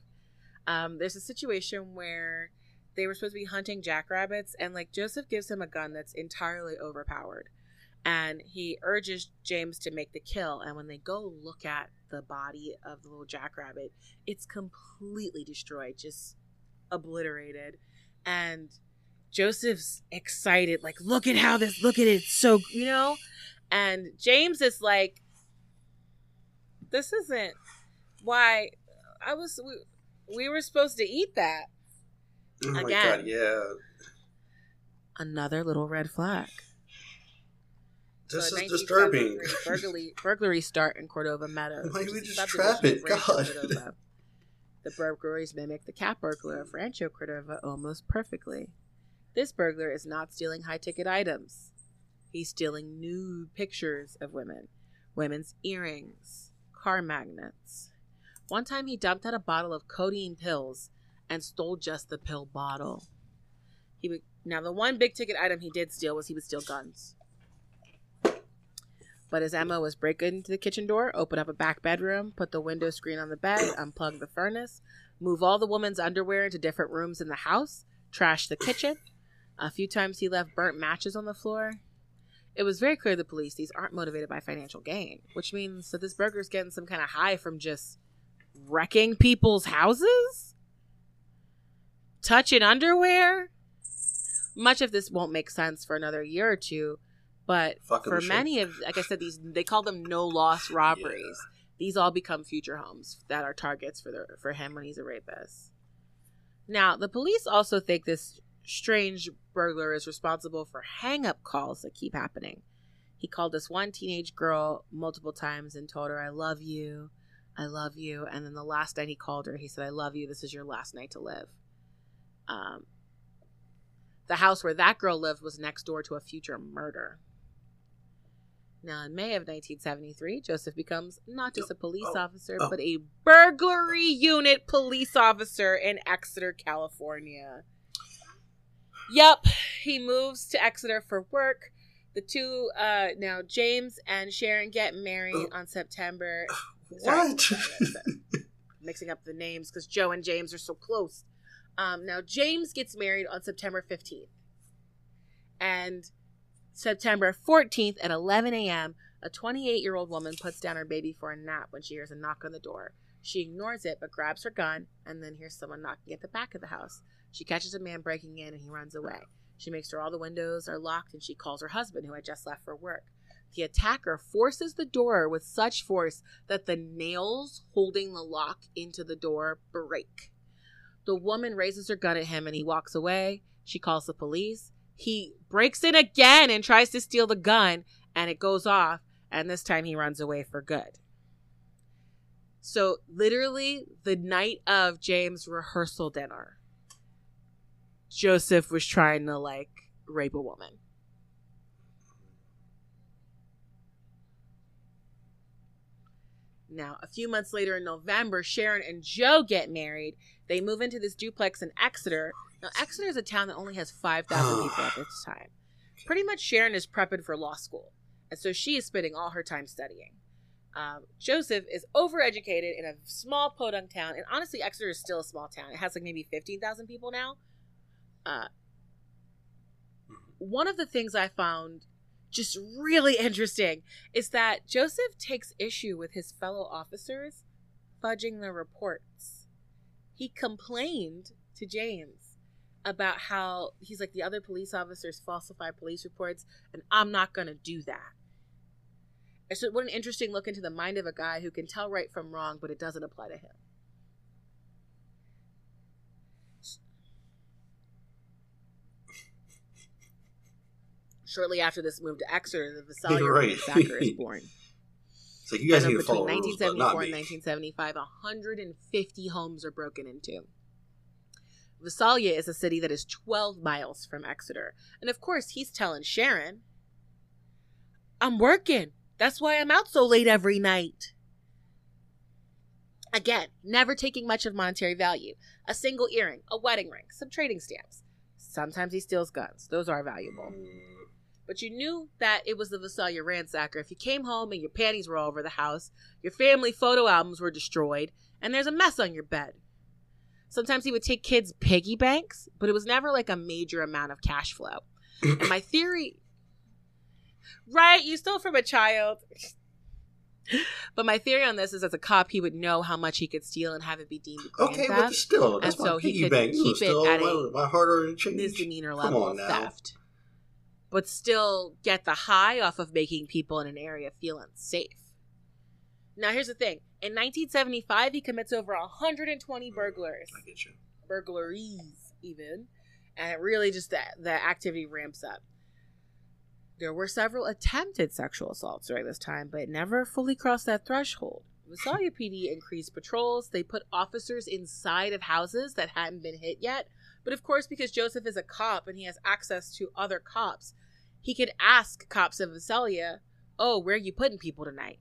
Um, there's a situation where they were supposed to be hunting jackrabbits, and like Joseph gives him a gun that's entirely overpowered, and he urges James to make the kill. And when they go look at the body of the little jackrabbit, it's completely destroyed, just obliterated, and Joseph's excited, like, look at how this, look at it, it's so, you know? And James is like, this isn't why I was, we, we were supposed to eat that. Oh my Again. god, yeah. Another little red flag. This So is disturbing. 1973, Burglary, burglary start in Cordova Meadows. Why we just trap it? God. The burglaries mimic the cat burglar of Rancho Cordova almost perfectly. This burglar is not stealing high ticket items. He's stealing nude pictures of women, women's earrings, car magnets. One time he dumped out a bottle of codeine pills and stole just the pill bottle. He would, now the one big ticket item he did steal was he would steal guns. But his MO was break into the kitchen door, open up a back bedroom, put the window screen on the bed, unplug the furnace, move all the woman's underwear into different rooms in the house, trash the kitchen. A few times he left burnt matches on the floor. It was very clear to the police these aren't motivated by financial gain, which means that this burglar's getting some kind of high from just wrecking people's houses, touching underwear. Much of this won't make sense for another year or two, but Fucking for many of, like I said, these they call them no loss robberies. These all become future homes that are targets for the for him when he's a rapist. Now, the police also think this strange burglar is responsible for hang up calls that keep happening. He called this one teenage girl multiple times and told her, I love you, I love you. And then the last night he called her, he said, I love you, this is your last night to live. Um, the house where that girl lived was next door to a future murder. Now, in May of 1973, Joseph becomes not just a police Oh, officer, oh. but a burglary unit police officer in Exeter, California. Yep, he moves to Exeter for work. The two, uh, now James and Sharon get married Oh. on September. Sorry, What? mixing up the names because Joe and James are so close. Um, now James gets married on September 15th, and September 14th at 11 a.m., a 28 year old woman puts down her baby for a nap when she hears a knock on the door. She ignores it but grabs her gun and then hears someone knocking at the back of the house. She catches a man breaking in and he runs away. She makes sure all the windows are locked and she calls her husband, who had just left for work. The attacker forces the door with such force that the nails holding the lock into the door break. The woman raises her gun at him and he walks away. She calls the police. He breaks in again and tries to steal the gun, and it goes off, and this time he runs away for good. So, literally, the night of James' rehearsal dinner, Joseph was trying to like rape a woman. Now, a few months later in November, Sharon and Joe get married. They move into this duplex in Exeter. Now, Exeter is a town that only has 5,000 people at this time. Pretty much Sharon is prepping for law school. And so she is spending all her time studying. Um, Joseph is overeducated in a small podunk town. And honestly, Exeter is still a small town. It has like maybe 15,000 people now. Uh, one of the things I found just really interesting is that Joseph takes issue with his fellow officers fudging the reports. He complained to James about how he's like the other police officers falsify police reports and I'm not going to do that. And so what an interesting look into the mind of a guy who can tell right from wrong but it doesn't apply to him. Shortly after this move to Exeter, the Visalia Right. ransacker is born. It's like you guys need to follow between rules, but 1974 not and 1975, 150 homes are broken into. Visalia is a city that is 12 miles from Exeter. And of course, he's telling Sharon, I'm working. That's why I'm out so late every night. Again, never taking much of monetary value. A single earring, a wedding ring, some trading stamps. Sometimes he steals guns. Those are valuable. But you knew that it was the Visalia ransacker if you came home and your panties were all over the house, your family photo albums were destroyed, and there's a mess on your bed. Sometimes he would take kids' piggy banks, but it was never like a major amount of cash flow. and my theory. Right? You stole from a child. but my theory on this is as a cop, he would know how much he could steal and have it be deemed Okay, theft. but still, that's And so he piggy could bank. Keep it still at my, a my hard-earned change. misdemeanor level on of theft, but still get the high off of making people in an area feel unsafe. Now, here's the thing: in 1975, he commits over 120 mm, burglars, I get you. burglaries, even, and it really just the, the activity ramps up. There were several attempted sexual assaults during this time, but it never fully crossed that threshold. Visalia PD increased patrols. They put officers inside of houses that hadn't been hit yet. But of course, because Joseph is a cop and he has access to other cops, he could ask cops of Visalia, Oh, where are you putting people tonight?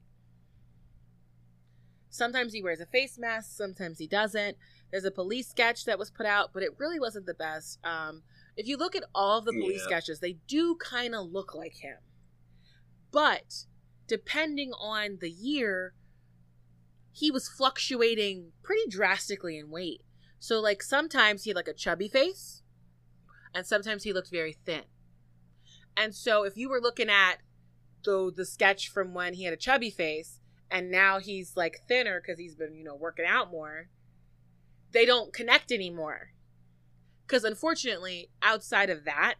Sometimes he wears a face mask, sometimes he doesn't. There's a police sketch that was put out, but it really wasn't the best. Um, if you look at all the police Yeah. sketches, they do kind of look like him. But depending on the year, he was fluctuating pretty drastically in weight. So, like, sometimes he had like a chubby face, and sometimes he looked very thin. And so, if you were looking at the the sketch from when he had a chubby face, and now he's like thinner because he's been you know working out more, they don't connect anymore. Because unfortunately, outside of that,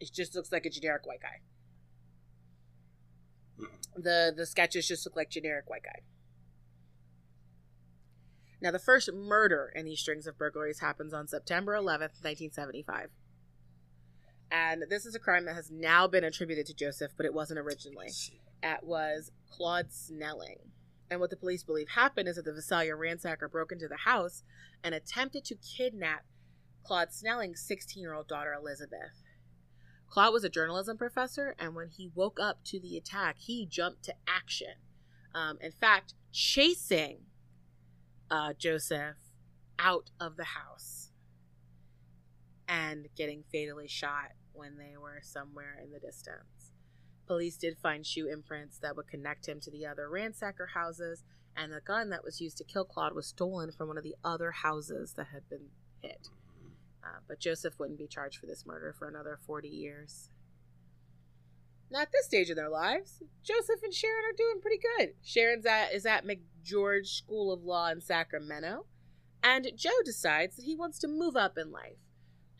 it just looks like a generic white guy. Mm-hmm. The the sketches just look like generic white guy. Now, the first murder in these strings of burglaries happens on September 11th, 1975. And this is a crime that has now been attributed to Joseph, but it wasn't originally. It was Claude Snelling. And what the police believe happened is that the Visalia ransacker broke into the house and attempted to kidnap Claude Snelling's 16 year old daughter, Elizabeth. Claude was a journalism professor, and when he woke up to the attack, he jumped to action. Um, in fact, chasing uh, Joseph out of the house and getting fatally shot when they were somewhere in the distance. Police did find shoe imprints that would connect him to the other ransacker houses, and the gun that was used to kill Claude was stolen from one of the other houses that had been hit. Uh, but Joseph wouldn't be charged for this murder for another 40 years. Now, at this stage of their lives, Joseph and Sharon are doing pretty good. Sharon's at, is at McGeorge School of Law in Sacramento, and Joe decides that he wants to move up in life.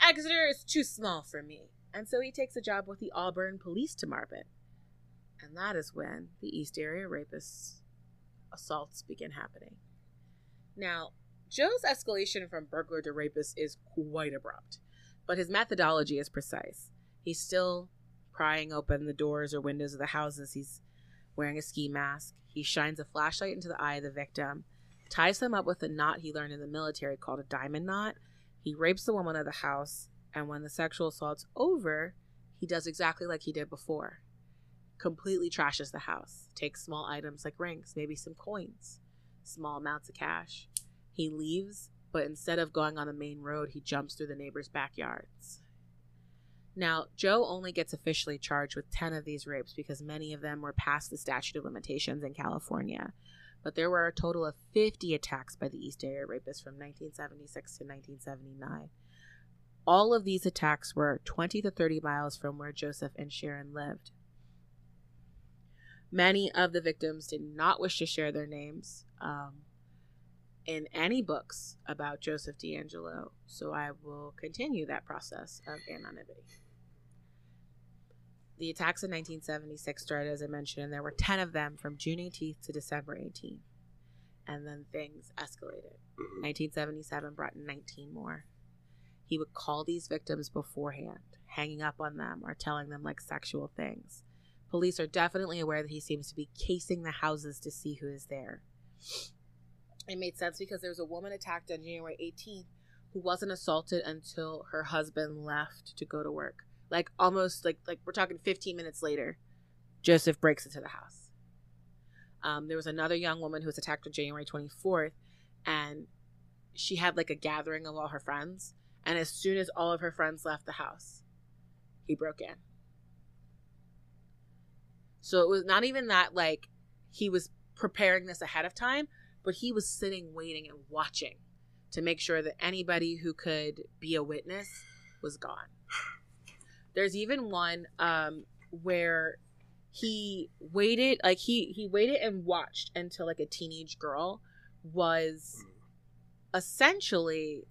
Exeter is too small for me, and so he takes a job with the Auburn Police Department. And that is when the East Area rapists assaults begin happening. Now, Joe's escalation from burglar to rapist is quite abrupt, but his methodology is precise. He's still prying open the doors or windows of the houses. He's wearing a ski mask. He shines a flashlight into the eye of the victim, ties them up with a knot he learned in the military called a diamond knot. He rapes the woman of the house, and when the sexual assault's over, he does exactly like he did before completely trashes the house, takes small items like rings, maybe some coins, small amounts of cash. He leaves, but instead of going on the main road, he jumps through the neighbors' backyards. Now, Joe only gets officially charged with 10 of these rapes because many of them were past the statute of limitations in California. But there were a total of 50 attacks by the East Area Rapists from 1976 to 1979. All of these attacks were 20 to 30 miles from where Joseph and Sharon lived. Many of the victims did not wish to share their names um, in any books about Joseph DeAngelo, so I will continue that process of anonymity. The attacks in 1976 started, as I mentioned, and there were 10 of them from June 18th to December 18th. And then things escalated. 1977 brought 19 more. He would call these victims beforehand, hanging up on them or telling them like sexual things. Police are definitely aware that he seems to be casing the houses to see who is there. It made sense because there was a woman attacked on January 18th who wasn't assaulted until her husband left to go to work. Like almost like like we're talking 15 minutes later, Joseph breaks into the house. Um, there was another young woman who was attacked on January 24th, and she had like a gathering of all her friends, and as soon as all of her friends left the house, he broke in. So it was not even that like he was preparing this ahead of time, but he was sitting, waiting, and watching to make sure that anybody who could be a witness was gone. There's even one um, where he waited, like he he waited and watched until like a teenage girl was essentially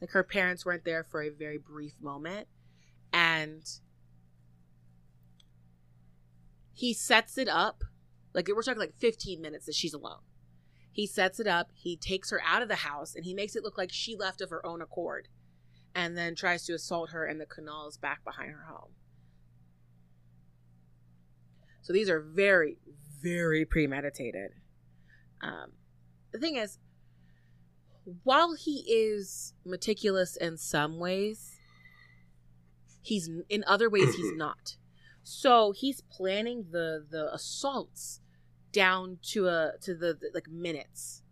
like her parents weren't there for a very brief moment and he sets it up like we're talking like 15 minutes that she's alone. He sets it up he takes her out of the house and he makes it look like she left of her own accord and then tries to assault her in the canals back behind her home. So these are very very premeditated. Um, the thing is while he is meticulous in some ways, he's in other ways he's not. So he's planning the the assaults down to a to the, the like minutes.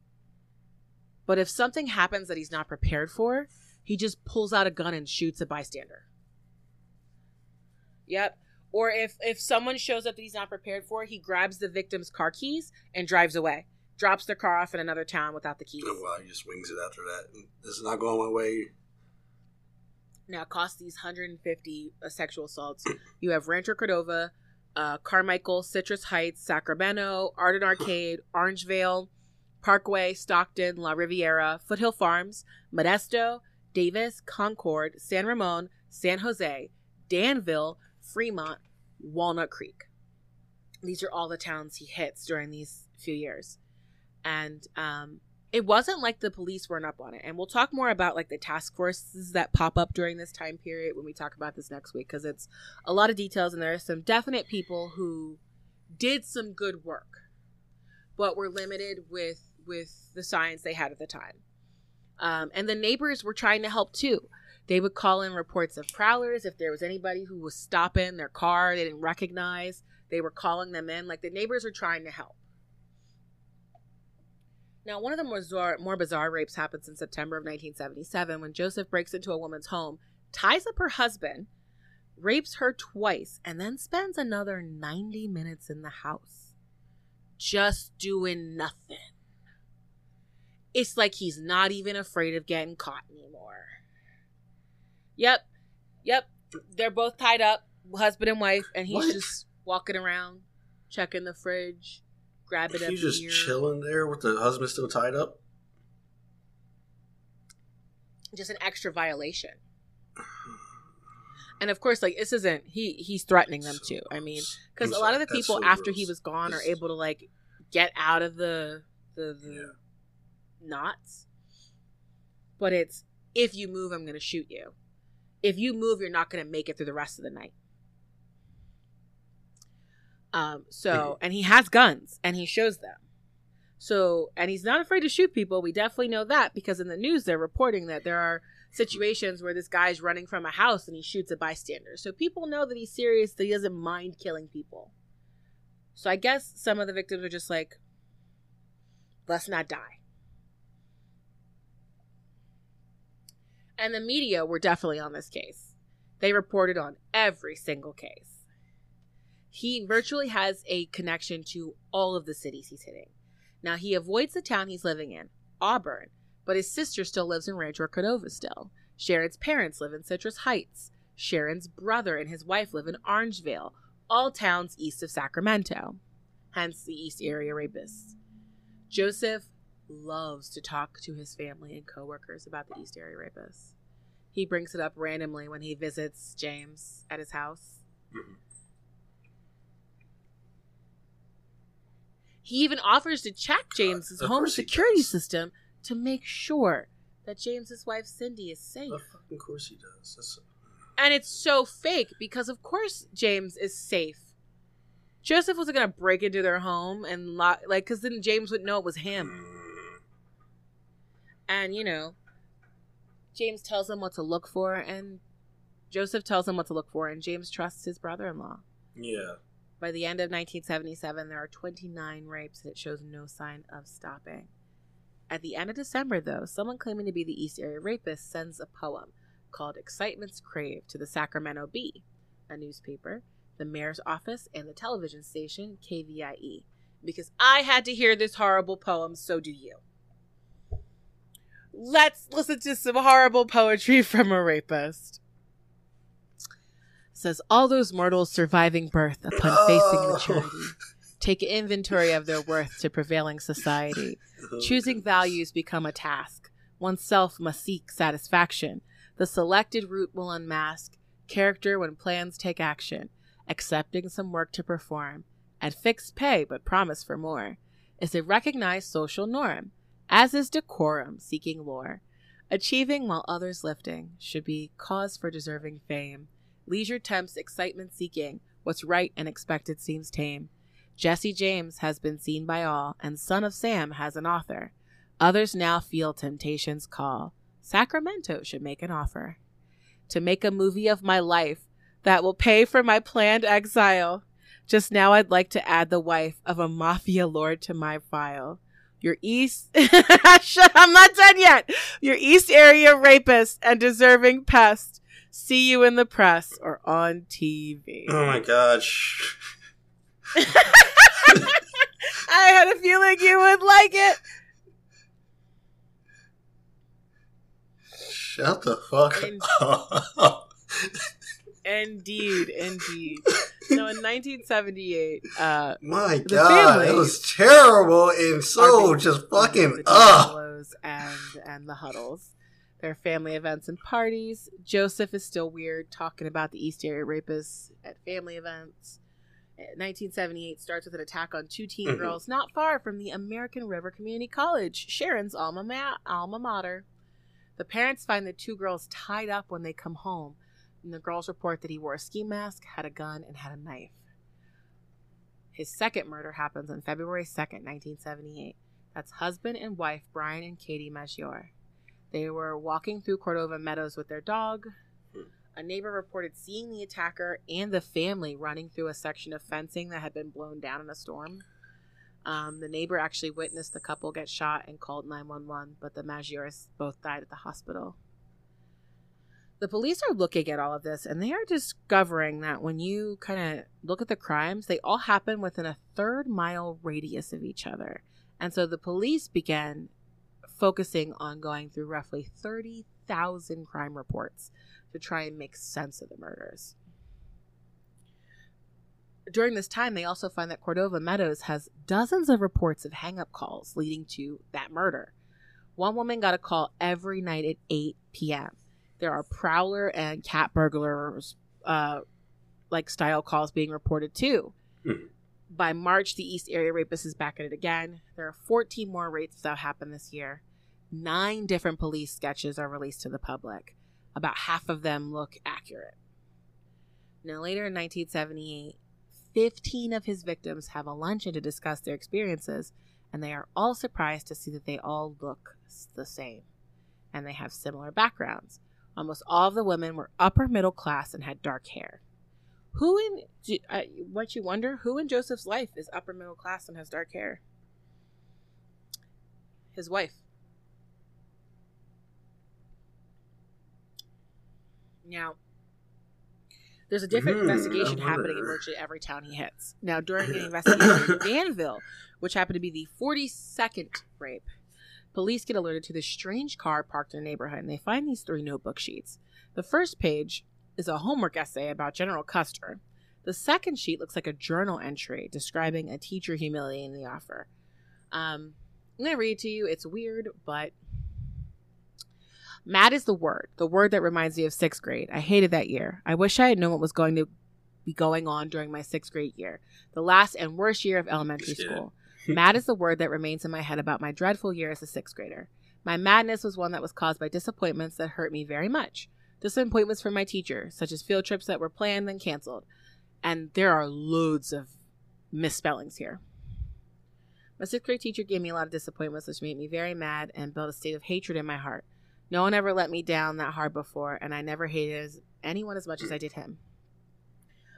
But if something happens that he's not prepared for, he just pulls out a gun and shoots a bystander. Yep. Or if if someone shows up that he's not prepared for, he grabs the victim's car keys and drives away drops their car off in another town without the keys. Oh, well, he just wings it after that. This is not going my way. Now, cost these 150 uh, sexual assaults. You have Rancho Cordova, uh, Carmichael, Citrus Heights, Sacramento, Arden Arcade, Orangevale, Parkway, Stockton, La Riviera, Foothill Farms, Modesto, Davis, Concord, San Ramon, San Jose, Danville, Fremont, Walnut Creek. These are all the towns he hits during these few years and um, it wasn't like the police weren't up on it. And we'll talk more about like the task forces that pop up during this time period when we talk about this next week because it's a lot of details and there are some definite people who did some good work, but were limited with with the science they had at the time. Um, and the neighbors were trying to help too. They would call in reports of prowlers if there was anybody who was stopping their car they didn't recognize. They were calling them in. Like the neighbors were trying to help. Now, one of the more bizarre, more bizarre rapes happens in September of 1977 when Joseph breaks into a woman's home, ties up her husband, rapes her twice, and then spends another 90 minutes in the house just doing nothing. It's like he's not even afraid of getting caught anymore. Yep, yep, they're both tied up, husband and wife, and he's what? just walking around, checking the fridge, grab it. He's just beer. chilling there with the husband still tied up. Just an extra violation. And of course, like this isn't he. He's threatening them so too. I mean, because a lot of the people so after gross. he was gone are able to like get out of the the, the yeah. knots. But it's if you move, I'm going to shoot you. If you move, you're not going to make it through the rest of the night. Um, so, and he has guns and he shows them. So, and he's not afraid to shoot people. We definitely know that because in the news they're reporting that there are situations where this guy's running from a house and he shoots a bystander. So people know that he's serious, that he doesn't mind killing people. So I guess some of the victims are just like, let's not die. And the media were definitely on this case. They reported on every single case. He virtually has a connection to all of the cities he's hitting. Now, he avoids the town he's living in, Auburn, but his sister still lives in Rancho Cordova still. Sharon's parents live in Citrus Heights. Sharon's brother and his wife live in Orangevale, all towns east of Sacramento. Hence the East Area Rapists. Joseph loves to talk to his family and coworkers about the East Area Rapists. He brings it up randomly when he visits James at his house. Mhm. He even offers to check James's home security does. system to make sure that James's wife Cindy is safe. Of course he does. That's, And it's so fake because, of course, James is safe. Joseph wasn't gonna break into their home and lock, like, because then James would know it was him. Mm, And you know, James tells him what to look for, and Joseph tells him what to look for, and James trusts his brother-in-law. yeah. By the end of 1977, there are 29 rapes, and it shows no sign of stopping. At the end of December, though, someone claiming to be the East Area Rapist sends a poem called Excitement's Crave to the Sacramento Bee, a newspaper, the mayor's office, and the television station KVIE. Because I had to hear this horrible poem, so do you. Let's listen to some horrible poetry from a rapist. Says all those mortals surviving birth upon facing Oh. maturity take inventory of their worth to prevailing society. Oh, Choosing values become a task. Oneself must seek satisfaction. The selected route will unmask character when plans take action, accepting some work to perform at fixed pay but promise for more is a recognized social norm, as is decorum seeking lore. Achieving while others lifting should be cause for deserving fame. Leisure tempts excitement seeking, what's right and expected seems tame. Jesse James has been seen by all, and Son of Sam has an author. Others now feel temptation's call. Sacramento should make an offer. To make a movie of my life that will pay for my planned exile. Just now, I'd like to add the wife of a mafia lord to my file. Your East, I'm not done yet. Your East area rapist and deserving pest. See you in the press or on TV. Oh my gosh. I had a feeling you would like it. Shut the fuck And- up. Indeed, indeed. No, in 1978, uh, My god, it was terrible and so just fucking ugh. And and the Huddles. Their family events and parties. Joseph is still weird talking about the East Area rapists at family events. Uh, 1978 starts with an attack on two teen Mhm. girls not far from the American River Community College, Sharon's alma, ma- alma mater. The parents find the two girls tied up when they come home, and the girls report that he wore a ski mask, had a gun, and had a knife. His second murder happens on February 2nd, 1978. That's husband and wife Brian and Katie Maggiore. They were walking through Cordova Meadows with their dog. A neighbor reported seeing the attacker and the family running through a section of fencing that had been blown down in a storm. Um, the neighbor actually witnessed the couple get shot and called 911, but the Maggiores both died at the hospital. The police are looking at all of this and they are discovering that when you kind of look at the crimes, they all happen within a third mile radius of each other. And so the police began focusing on going through roughly 30,000 crime reports to try and make sense of the murders. During this time, they also find that Cordova Meadows has dozens of reports of hang up calls leading to that murder. One woman got a call every night at 8 p.m. There are prowler and cat burglars, uh, like style calls being reported too. Mhm. By March, the East Area Rapist is back at it again. There are 14 more rapes that happened this year. Nine different police sketches are released to the public. About half of them look accurate. Now, later in 1978, 15 of his victims have a luncheon to discuss their experiences, and they are all surprised to see that they all look the same. and they have similar backgrounds. Almost all of the women were upper middle class and had dark hair. Who in uh, what you wonder? Who in Joseph's life is upper middle class and has dark hair? His wife. Now, there's a different mm, investigation happening in virtually every town he hits. Now, during an investigation in Danville, which happened to be the 42nd rape, police get alerted to this strange car parked in a neighborhood and they find these three notebook sheets. The first page is a homework essay about General Custer. The second sheet looks like a journal entry describing a teacher humiliating the offer. Um, I'm going to read to you. It's weird, but mad is the word, the word that reminds me of sixth grade. I hated that year. I wish I had known what was going to be going on during my sixth grade year, the last and worst year of elementary school. mad is the word that remains in my head about my dreadful year as a sixth grader. My madness was one that was caused by disappointments that hurt me very much. Disappointments from my teacher, such as field trips that were planned and canceled. And there are loads of misspellings here. My sixth grade teacher gave me a lot of disappointments, which made me very mad and built a state of hatred in my heart. No one ever let me down that hard before, and I never hated anyone as much as I did him.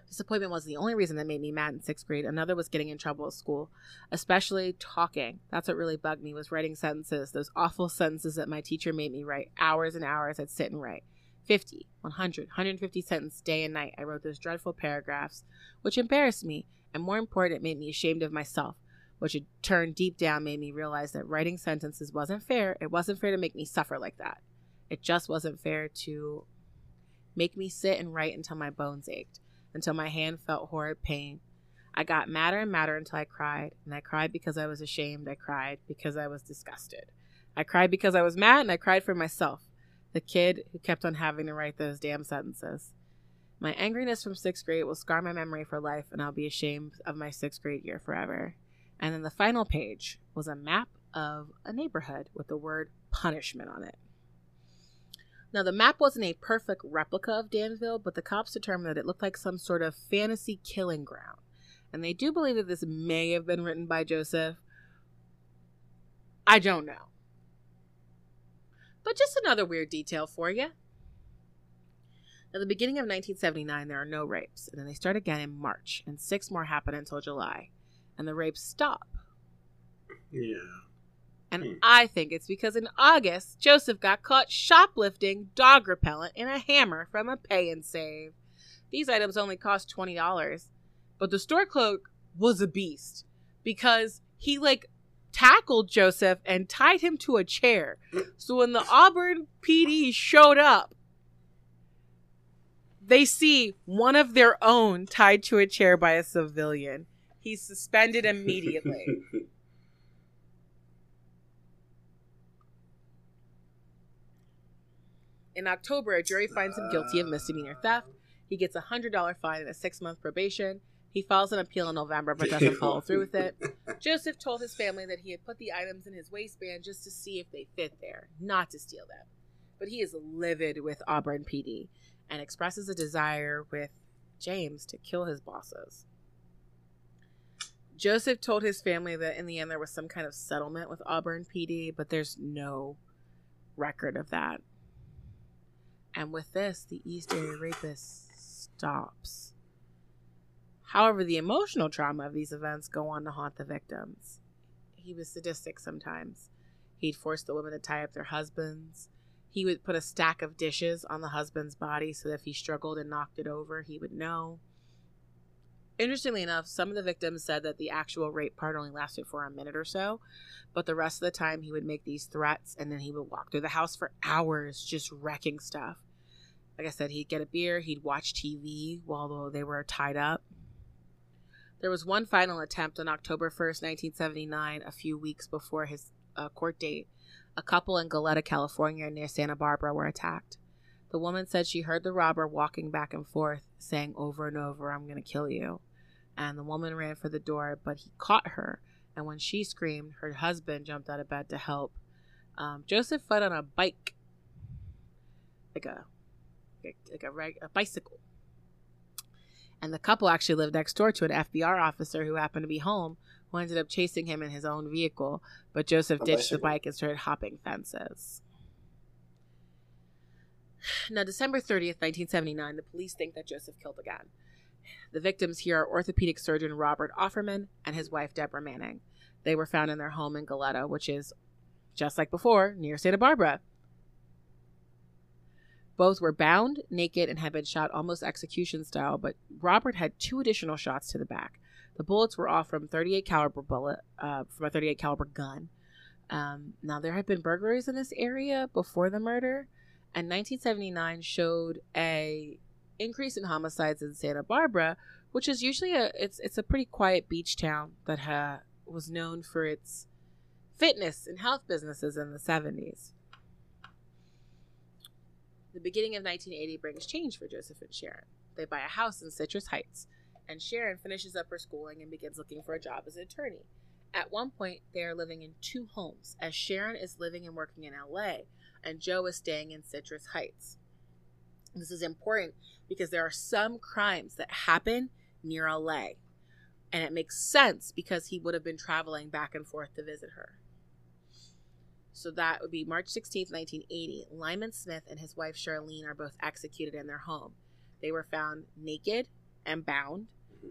Disappointment was the only reason that made me mad in sixth grade. Another was getting in trouble at school, especially talking. That's what really bugged me was writing sentences, those awful sentences that my teacher made me write hours and hours. I'd sit and write. 50, 100, 150 sentences day and night. I wrote those dreadful paragraphs, which embarrassed me, and more important, made me ashamed of myself, which it turned deep down made me realize that writing sentences wasn't fair. It wasn't fair to make me suffer like that. It just wasn't fair to make me sit and write until my bones ached, until my hand felt horrid pain. I got madder and madder until I cried, and I cried because I was ashamed. I cried because I was disgusted. I cried because I was mad, and I cried for myself the kid who kept on having to write those damn sentences. My angriness from sixth grade will scar my memory for life, and I'll be ashamed of my sixth grade year forever. And then the final page was a map of a neighborhood with the word punishment on it. Now, the map wasn't a perfect replica of Danville, but the cops determined that it looked like some sort of fantasy killing ground. And they do believe that this may have been written by Joseph. I don't know. But just another weird detail for you. At the beginning of 1979, there are no rapes, and then they start again in March, and six more happen until July, and the rapes stop. Yeah. And hmm. I think it's because in August, Joseph got caught shoplifting dog repellent and a hammer from a pay and save. These items only cost $20, but the store clerk was a beast because he like tackled Joseph and tied him to a chair. So when the Auburn PD showed up, they see one of their own tied to a chair by a civilian. He's suspended immediately. In October, a jury finds him guilty of misdemeanor theft. He gets a $100 fine and a six month probation. He files an appeal in November but doesn't follow through with it. Joseph told his family that he had put the items in his waistband just to see if they fit there, not to steal them. But he is livid with Auburn PD and expresses a desire with James to kill his bosses. Joseph told his family that in the end there was some kind of settlement with Auburn PD, but there's no record of that. And with this, the East Area Rapist stops. However, the emotional trauma of these events go on to haunt the victims. He was sadistic sometimes. He'd force the women to tie up their husbands. He would put a stack of dishes on the husband's body so that if he struggled and knocked it over, he would know. Interestingly enough, some of the victims said that the actual rape part only lasted for a minute or so, but the rest of the time he would make these threats and then he would walk through the house for hours just wrecking stuff. Like I said, he'd get a beer, he'd watch TV while they were tied up. There was one final attempt on October 1st, 1979, a few weeks before his uh, court date. A couple in Goleta, California, near Santa Barbara, were attacked. The woman said she heard the robber walking back and forth, saying over and over, I'm going to kill you. And the woman ran for the door, but he caught her. And when she screamed, her husband jumped out of bed to help. Um, Joseph fled on a bike, like a like, a, reg- a bicycle, and the couple actually lived next door to an FBR officer who happened to be home, who ended up chasing him in his own vehicle. But Joseph oh, ditched the bike and started hopping fences. Now, December 30th, 1979, the police think that Joseph killed again. The victims here are orthopedic surgeon Robert Offerman and his wife Deborah Manning. They were found in their home in Goleta, which is just like before, near Santa Barbara. Both were bound, naked, and had been shot almost execution style, but Robert had two additional shots to the back. The bullets were off from 38 caliber bullet, uh, from a 38 caliber gun. Um, now there had been burglaries in this area before the murder, and 1979 showed a increase in homicides in Santa Barbara, which is usually a it's it's a pretty quiet beach town that ha, was known for its fitness and health businesses in the 70s. The beginning of 1980 brings change for Joseph and Sharon. They buy a house in Citrus Heights, and Sharon finishes up her schooling and begins looking for a job as an attorney. At one point, they are living in two homes, as Sharon is living and working in LA, and Joe is staying in Citrus Heights. This is important because there are some crimes that happen near LA, and it makes sense because he would have been traveling back and forth to visit her. So that would be March 16th, 1980. Lyman Smith and his wife Charlene are both executed in their home. They were found naked and bound.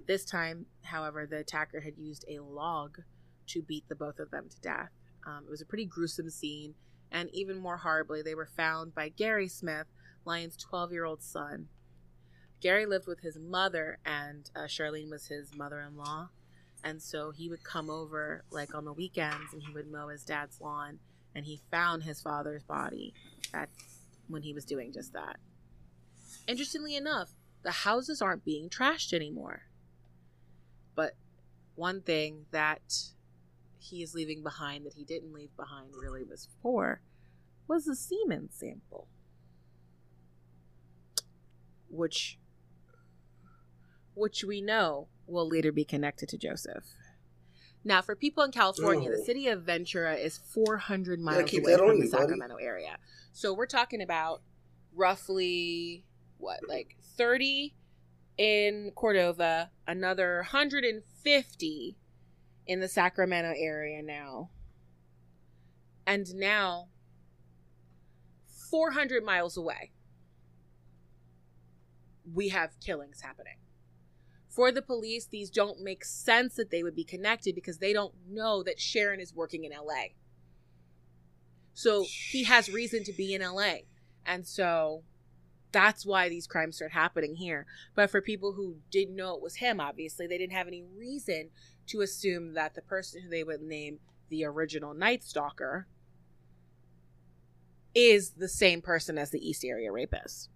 This time, however, the attacker had used a log to beat the both of them to death. Um, it was a pretty gruesome scene, and even more horribly, they were found by Gary Smith, Lyman's 12 year old son. Gary lived with his mother, and uh, Charlene was his mother in law. And so he would come over like on the weekends and he would mow his dad's lawn and he found his father's body at, when he was doing just that. Interestingly enough, the houses aren't being trashed anymore. But one thing that he is leaving behind that he didn't leave behind really was for was a semen sample. Which which we know will later be connected to Joseph. Now, for people in California, the oh. city of Ventura is 400 miles keep away from the you, buddy. Sacramento area. So we're talking about roughly, what, like 30 in Cordova, another 150 in the Sacramento area now. And now, 400 miles away, we have killings happening for the police, these don't make sense that they would be connected because they don't know that Sharon is working in LA. So he has reason to be in LA. And so that's why these crimes start happening here. But for people who didn't know it was him, obviously, they didn't have any reason to assume that the person who they would name the original Night Stalker is the same person as the East Area Rapist.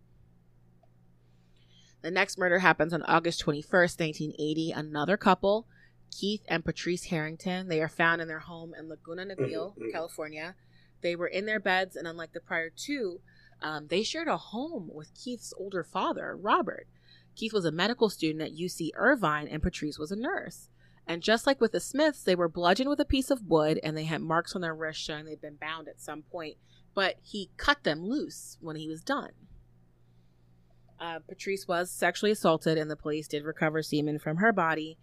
The next murder happens on August 21st, 1980. Another couple, Keith and Patrice Harrington, they are found in their home in Laguna Niguel, Mhm, mhm. California. They were in their beds, and unlike the prior two, um, they shared a home with Keith's older father, Robert. Keith was a medical student at UC Irvine, and Patrice was a nurse. And just like with the Smiths, they were bludgeoned with a piece of wood, and they had marks on their wrists showing they'd been bound at some point. But he cut them loose when he was done. Uh, Patrice was sexually assaulted, and the police did recover semen from her body.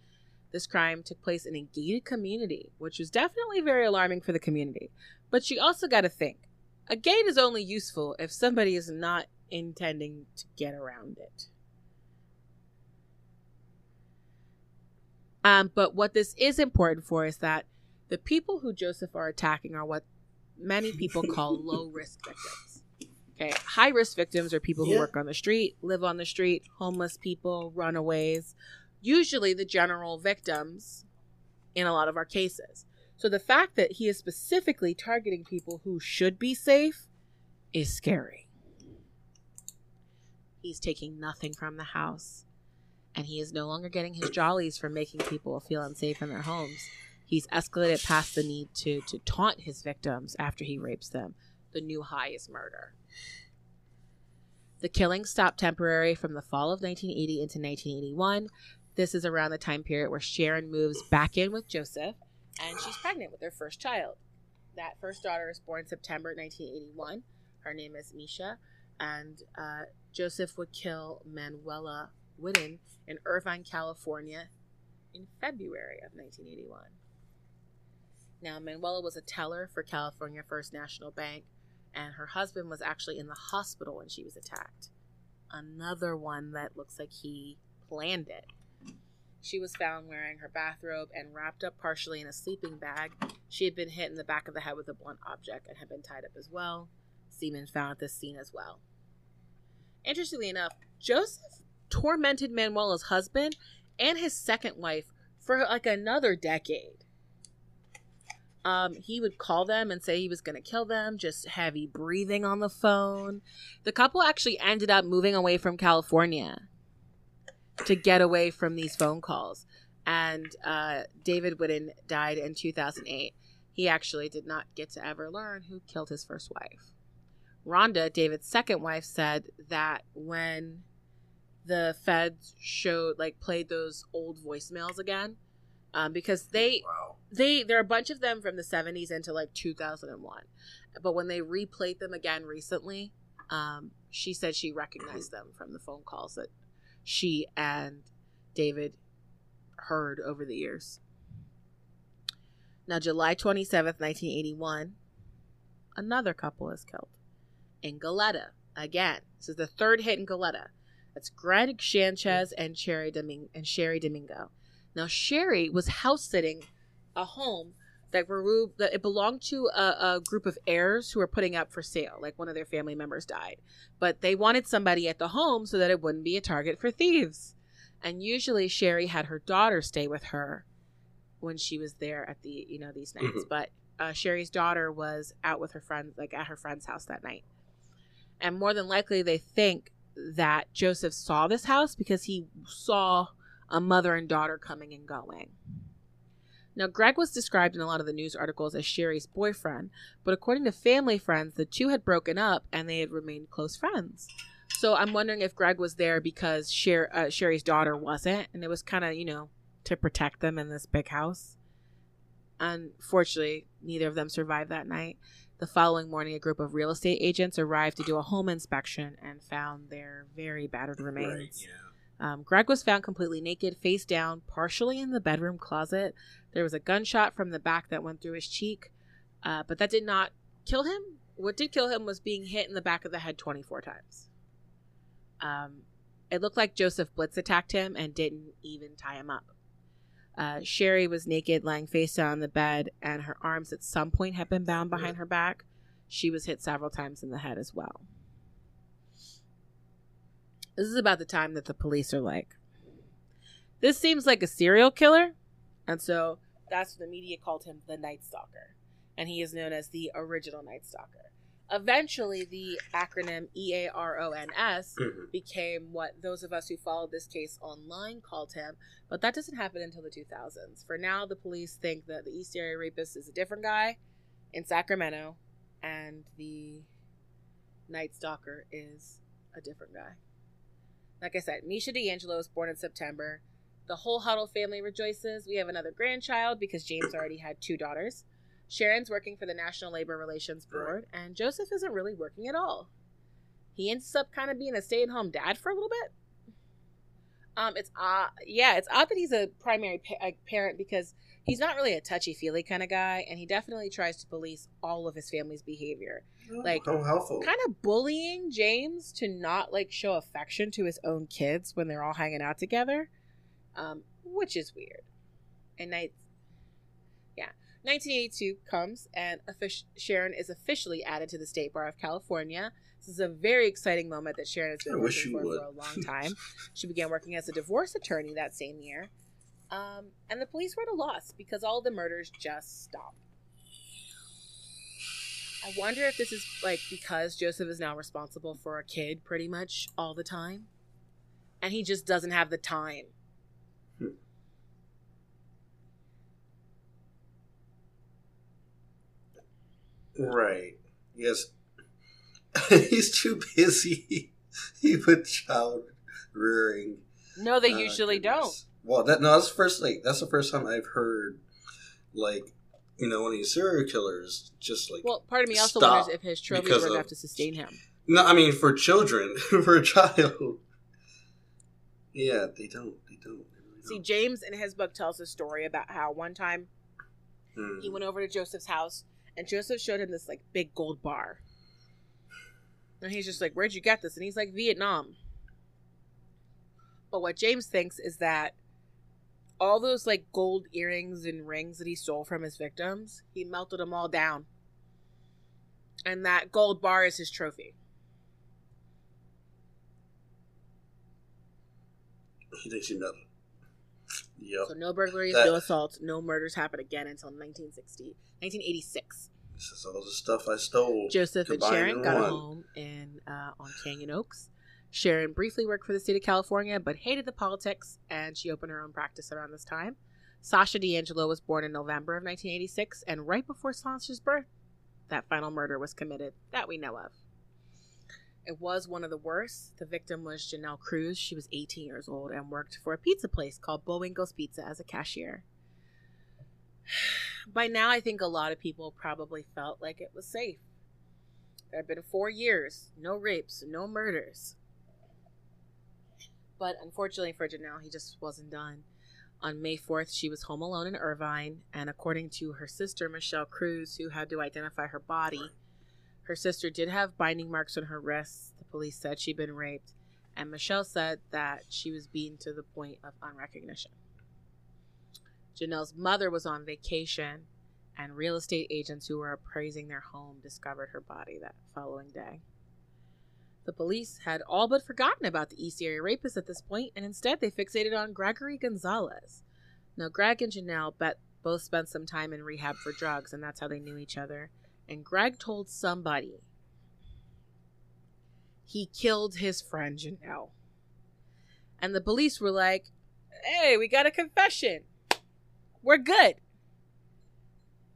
This crime took place in a gated community, which was definitely very alarming for the community. But you also got to think a gate is only useful if somebody is not intending to get around it. Um, but what this is important for is that the people who Joseph are attacking are what many people call low risk victims. Okay, high risk victims are people who Yeah. work on the street, live on the street, homeless people, runaways, usually the general victims in a lot of our cases. So the fact that he is specifically targeting people who should be safe is scary. He's taking nothing from the house, and he is no longer getting his jollies from making people feel unsafe in their homes. He's escalated past the need to to taunt his victims after he rapes them. The new high is murder. The killings stopped temporary from the fall of 1980 into 1981. This is around the time period where Sharon moves back in with Joseph and she's pregnant with their first child. That first daughter is born September 1981. Her name is Misha, and uh, Joseph would kill Manuela Witthuhn in Irvine, California in February of 1981. Now, Manuela was a teller for California First National Bank, and her husband was actually in the hospital when she was attacked. Another one that looks like he planned it. She was found wearing her bathrobe and wrapped up partially in a sleeping bag. She had been hit in the back of the head with a blunt object and had been tied up as well. Semen found at this scene as well. Interestingly enough, Joseph tormented Manuela's husband and his second wife for like another decade. Um, he would call them and say he was going to kill them, just heavy breathing on the phone. The couple actually ended up moving away from California to get away from these phone calls. And uh, David Witthuhn died in 2008. He actually did not get to ever learn who killed his first wife. Rhonda, David's second wife, said that when the feds showed, like, played those old voicemails again, um, because they Wow. they there are a bunch of them from the 70s into like 2001 but when they replayed them again recently um, she said she recognized them from the phone calls that she and david heard over the years. Now july 27th 1981 another couple is killed. In Goleta again this is the third hit in Goleta that's greg sanchez and sherry Domingo and sherry domingo now sherry was house sitting a home that that it belonged to a, a group of heirs who were putting up for sale. Like one of their family members died, but they wanted somebody at the home so that it wouldn't be a target for thieves. And usually Sherry had her daughter stay with her when she was there at the you know these nights. Mhm. But uh, Sherry's daughter was out with her friends, like at her friend's house that night. And more than likely, they think that Joseph saw this house because he saw a mother and daughter coming and going. Now, Greg was described in a lot of the news articles as Sherry's boyfriend, but according to family friends, the two had broken up and they had remained close friends. So I'm wondering if Greg was there because Sher- uh, Sherry's daughter wasn't, and it was kind of, you know, to protect them in this big house. Unfortunately, neither of them survived that night. The following morning, a group of real estate agents arrived to do a home inspection and found their very battered remains. Right, yeah. Um, Greg was found completely naked, face down, partially in the bedroom closet. There was a gunshot from the back that went through his cheek, uh, but that did not kill him. What did kill him was being hit in the back of the head 24 times. Um, it looked like Joseph Blitz attacked him and didn't even tie him up. Uh, Sherry was naked, lying face down on the bed, and her arms at some point had been bound behind her back. She was hit several times in the head as well. This is about the time that the police are like, this seems like a serial killer. And so that's what the media called him the Night Stalker. And he is known as the original Night Stalker. Eventually, the acronym E A R O N S Mhm. became what those of us who followed this case online called him, but that doesn't happen until the 2000s. For now, the police think that the East Area Rapist is a different guy in Sacramento, and the Night Stalker is a different guy. Like I said, Misha DeAngelo was born in September. The whole Huddle family rejoices. We have another grandchild because James already had two daughters. Sharon's working for the National Labor Relations Board, and Joseph isn't really working at all. He ends up kind of being a stay-at-home dad for a little bit. Um, it's odd. Yeah, it's odd that he's a primary pa- uh, parent because he's not really a touchy-feely kind of guy, and he definitely tries to police all of his family's behavior Like, how helpful. kind of bullying James to not like show affection to his own kids when they're all hanging out together, um, which is weird. And night, yeah, 1982 comes and offic- Sharon is officially added to the State Bar of California. This is a very exciting moment that Sharon has been I working for would. for a long time. she began working as a divorce attorney that same year, um, and the police were at a loss because all the murders just stopped. I wonder if this is like because Joseph is now responsible for a kid pretty much all the time. And he just doesn't have the time. Right. Yes. He's too busy. with child rearing. No, they Uh, usually goodness. Well, that no, that's the first like that's the first time I've heard like you know one of these serial killers just like. Well, part of me also wonders if his trophies because were of- enough to sustain him. no, I mean for children for a child. Yeah, they don't. They don't. They really See, don't. James in his book tells a story about how one time Hmm. he went over to Joseph's house and Joseph showed him this like big gold bar. And he's just like, Where'd you get this? And he's like, Vietnam. But what James thinks is that all those like gold earrings and rings that he stole from his victims, he melted them all down. And that gold bar is his trophy. He thinks he. Yep. So no burglaries, That- no assaults, no murders happen again until 1960, 1986. This is all the stuff I stole. Joseph and Sharon got one. home in uh, on Canyon Oaks. Sharon briefly worked for the state of California, but hated the politics, and she opened her own practice around this time. Sasha DeAngelo was born in November of 1986, and right before Sasha's birth, that final murder was committed that we know of. It was one of the worst. The victim was Janelle Cruz. She was 18 years old and worked for a pizza place called Boingos Pizza as a cashier. By now, I think a lot of people probably felt like it was safe. There had been four years, no rapes, no murders. But unfortunately for Janelle, he just wasn't done. On May 4th, she was home alone in Irvine, and according to her sister, Michelle Cruz, who had to identify her body, her sister did have binding marks on her wrists. The police said she'd been raped, and Michelle said that she was beaten to the point of unrecognition. Janelle's mother was on vacation, and real estate agents who were appraising their home discovered her body that following day. The police had all but forgotten about the East Area rapist at this point, and instead they fixated on Gregory Gonzalez. Now, Greg and Janelle bet both spent some time in rehab for drugs, and that's how they knew each other. And Greg told somebody he killed his friend Janelle. And the police were like, hey, we got a confession. We're good.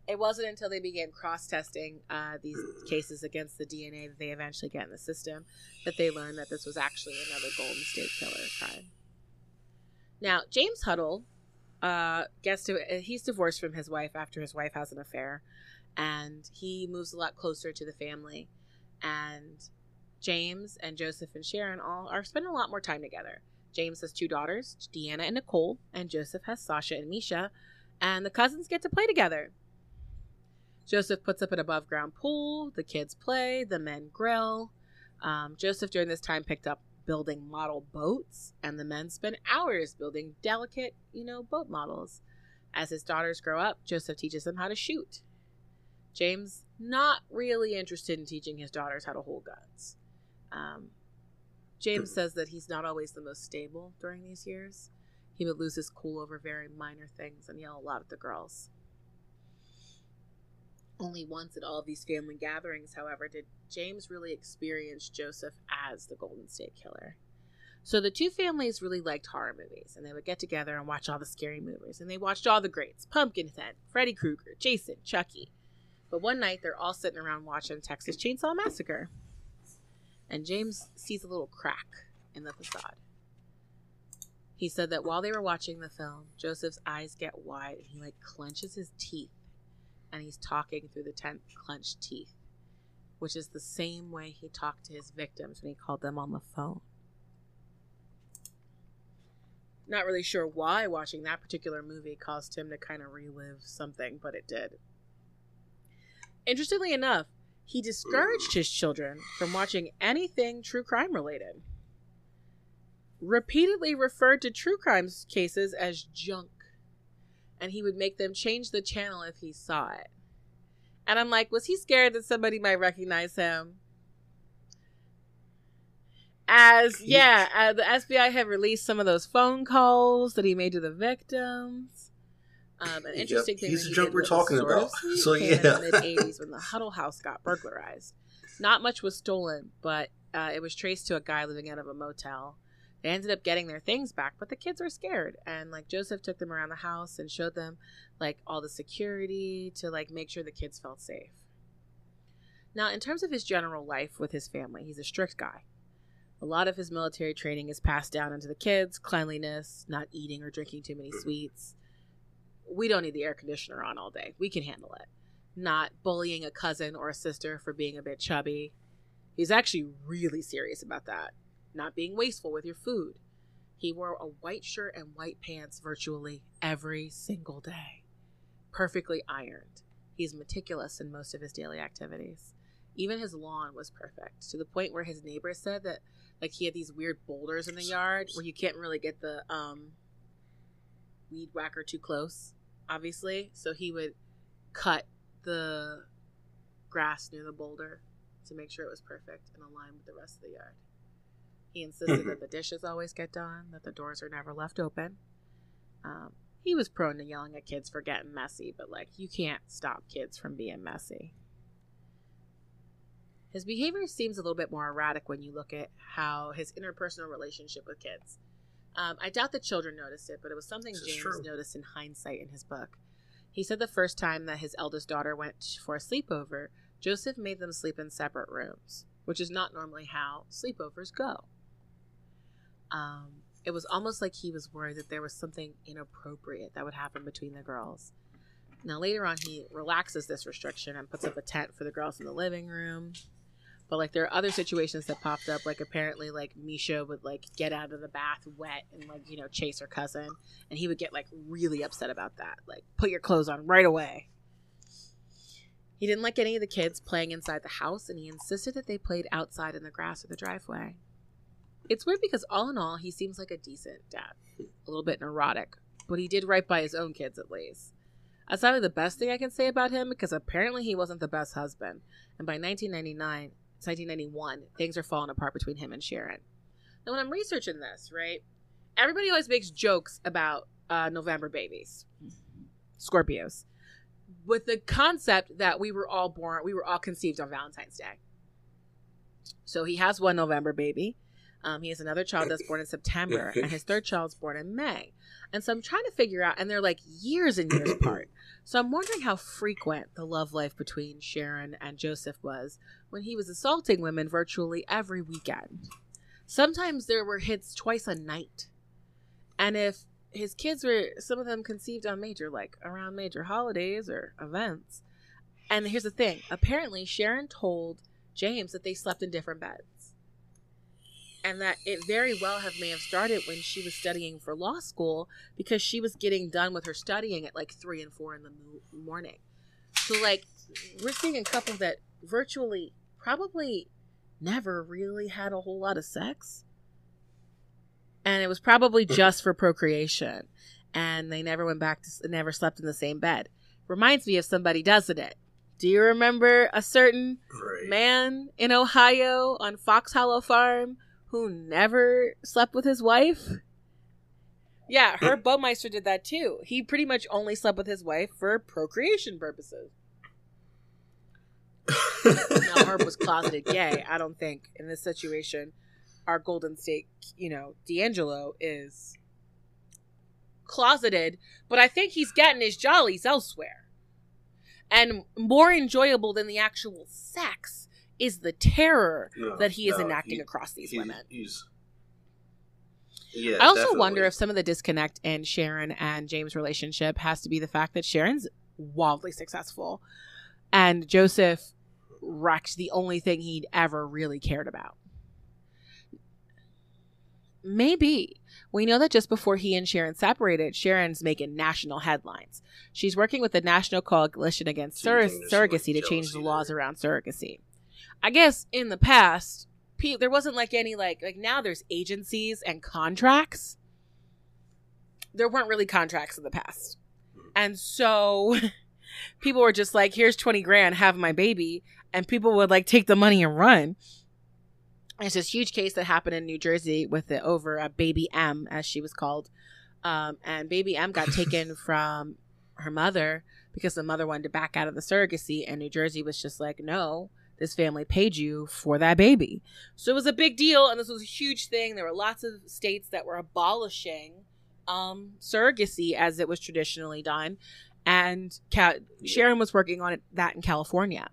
It wasn't until they began cross testing uh, these cases against the DNA that they eventually get in the system that they learned that this was actually another Golden State Killer crime. Now, James Huddle uh, gets to, he's divorced from his wife after his wife has an affair, and he moves a lot closer to the family. And James and Joseph and Sharon all are spending a lot more time together. James has two daughters, Deanna and Nicole, and Joseph has Sasha and Misha, and the cousins get to play together. Joseph puts up an above ground pool, the kids play, the men grill. Um, Joseph during this time picked up building model boats, and the men spend hours building delicate, you know, boat models. As his daughters grow up, Joseph teaches them how to shoot. James not really interested in teaching his daughters how to hold guns. Um, James says that he's not always the most stable during these years. He would lose his cool over very minor things and yell a lot at the girls. Only once at all of these family gatherings, however, did James really experience Joseph as the Golden State Killer. So the two families really liked horror movies, and they would get together and watch all the scary movies. And they watched all the greats Pumpkinhead, Freddy Krueger, Jason, Chucky. But one night, they're all sitting around watching Texas Chainsaw Massacre. And James sees a little crack in the facade. He said that while they were watching the film, Joseph's eyes get wide and he like clenches his teeth and he's talking through the tense clenched teeth, which is the same way he talked to his victims when he called them on the phone. Not really sure why watching that particular movie caused him to kind of relive something, but it did. Interestingly enough, he discouraged his children from watching anything true crime related. Repeatedly referred to true crime cases as junk, and he would make them change the channel if he saw it. And I'm like, was he scared that somebody might recognize him? As yeah, uh, the FBI had released some of those phone calls that he made to the victims. Um, an Yep, interesting thing he's the he junk we're talking about. So, yeah. the mid '80s when the Huddle House got burglarized. Not much was stolen, but uh, it was traced to a guy living out of a motel. They ended up getting their things back, but the kids were scared. And like Joseph took them around the house and showed them like all the security to like make sure the kids felt safe. Now, in terms of his general life with his family, he's a strict guy. A lot of his military training is passed down into the kids cleanliness, not eating or drinking too many sweets. We don't need the air conditioner on all day. We can handle it. Not bullying a cousin or a sister for being a bit chubby. He's actually really serious about that. Not being wasteful with your food. He wore a white shirt and white pants virtually every single day. Perfectly ironed. He's meticulous in most of his daily activities. Even his lawn was perfect to the point where his neighbors said that like he had these weird boulders in the yard where you can't really get the um weed whacker too close, obviously. So he would cut the grass near the boulder to make sure it was perfect and aligned with the rest of the yard. He insisted that the dishes always get done, that the doors are never left open. Um, he was prone to yelling at kids for getting messy, but like, you can't stop kids from being messy. His behavior seems a little bit more erratic when you look at how his interpersonal relationship with kids. Um, I doubt the children noticed it, but it was something This James noticed in hindsight in his book. He said the first time that his eldest daughter went for a sleepover, Joseph made them sleep in separate rooms, which is not normally how sleepovers go. Um, it was almost like he was worried that there was something inappropriate that would happen between the girls. Now, later on, he relaxes this restriction and puts up a tent for the girls in the living room. But like there are other situations that popped up, like apparently like Misha would like get out of the bath wet and like you know chase her cousin, and he would get like really upset about that. Like put your clothes on right away. He didn't like any of the kids playing inside the house, and he insisted that they played outside in the grass or the driveway. It's weird because all in all, he seems like a decent dad, a little bit neurotic, but he did right by his own kids at least. That's probably the best thing I can say about him because apparently he wasn't the best husband, and by 1999. 1991. Things are falling apart between him and Sharon. Now, when I'm researching this, right, everybody always makes jokes about uh, November babies, Scorpios, with the concept that we were all born, we were all conceived on Valentine's Day. So he has one November baby. Um, he has another child that's born in September, and his third child's born in May. And so I'm trying to figure out, and they're like years and years apart. So I'm wondering how frequent the love life between Sharon and Joseph was when he was assaulting women virtually every weekend. Sometimes there were hits twice a night. And if his kids were, some of them conceived on major, like around major holidays or events. And here's the thing apparently, Sharon told James that they slept in different beds. And that it very well have may have started when she was studying for law school because she was getting done with her studying at like three and four in the morning. So, like, we're seeing a couple that virtually probably never really had a whole lot of sex. And it was probably mm. just for procreation. And they never went back to, never slept in the same bed. Reminds me of somebody doesn't it? Do you remember a certain Right. man in Ohio on Fox Hollow Farm who never slept with his wife? Yeah, Herb Baumeister did that too. He pretty much only slept with his wife for procreation purposes. Now, Herb was closeted gay. I don't think in this situation, our Golden State, you know, DeAngelo is closeted, but I think he's getting his jollies elsewhere. And more enjoyable than the actual sex is the terror No, that he is no, enacting he- across these he- women. Yeah, I also definitely. wonder if some of the disconnect in Sharon and James' relationship has to be the fact that Sharon's wildly successful and Joseph wrecked the only thing he'd ever really cared about. Maybe. We know that just before he and Sharon separated, Sharon's making national headlines. She's working with the National Coalition Against Sur- think there's some, like, Surrogacy to change the laws around surrogacy. I guess in the past, pe- there wasn't like any like like now there's agencies and contracts. There weren't really contracts in the past. And so people were just like, here's 20 grand, have my baby. And people would like take the money and run. It's this huge case that happened in New Jersey with the over uh, baby M, as she was called. Um, and baby M got taken from her mother because the mother wanted to back out of the surrogacy. And New Jersey was just like, no, this family paid you for that baby. So it was a big deal. And this was a huge thing. There were lots of states that were abolishing um, surrogacy as it was traditionally done. And Ca- Sharon was working on it, that in California.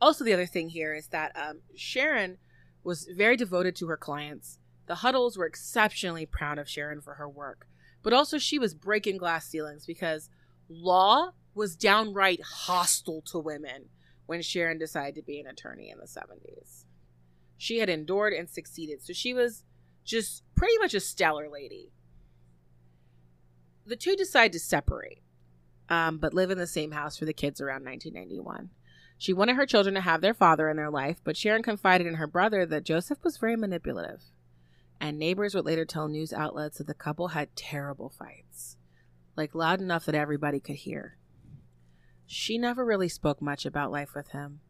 Also, the other thing here is that um, Sharon was very devoted to her clients. The Huddles were exceptionally proud of Sharon for her work, but also she was breaking glass ceilings because law was downright hostile to women when Sharon decided to be an attorney in the 70s. She had endured and succeeded, so she was just pretty much a stellar lady. The two decide to separate, um, but live in the same house for the kids around 1991. She wanted her children to have their father in their life, but Sharon confided in her brother that Joseph was very manipulative. And neighbors would later tell news outlets that the couple had terrible fights, like loud enough that everybody could hear. She never really spoke much about life with him.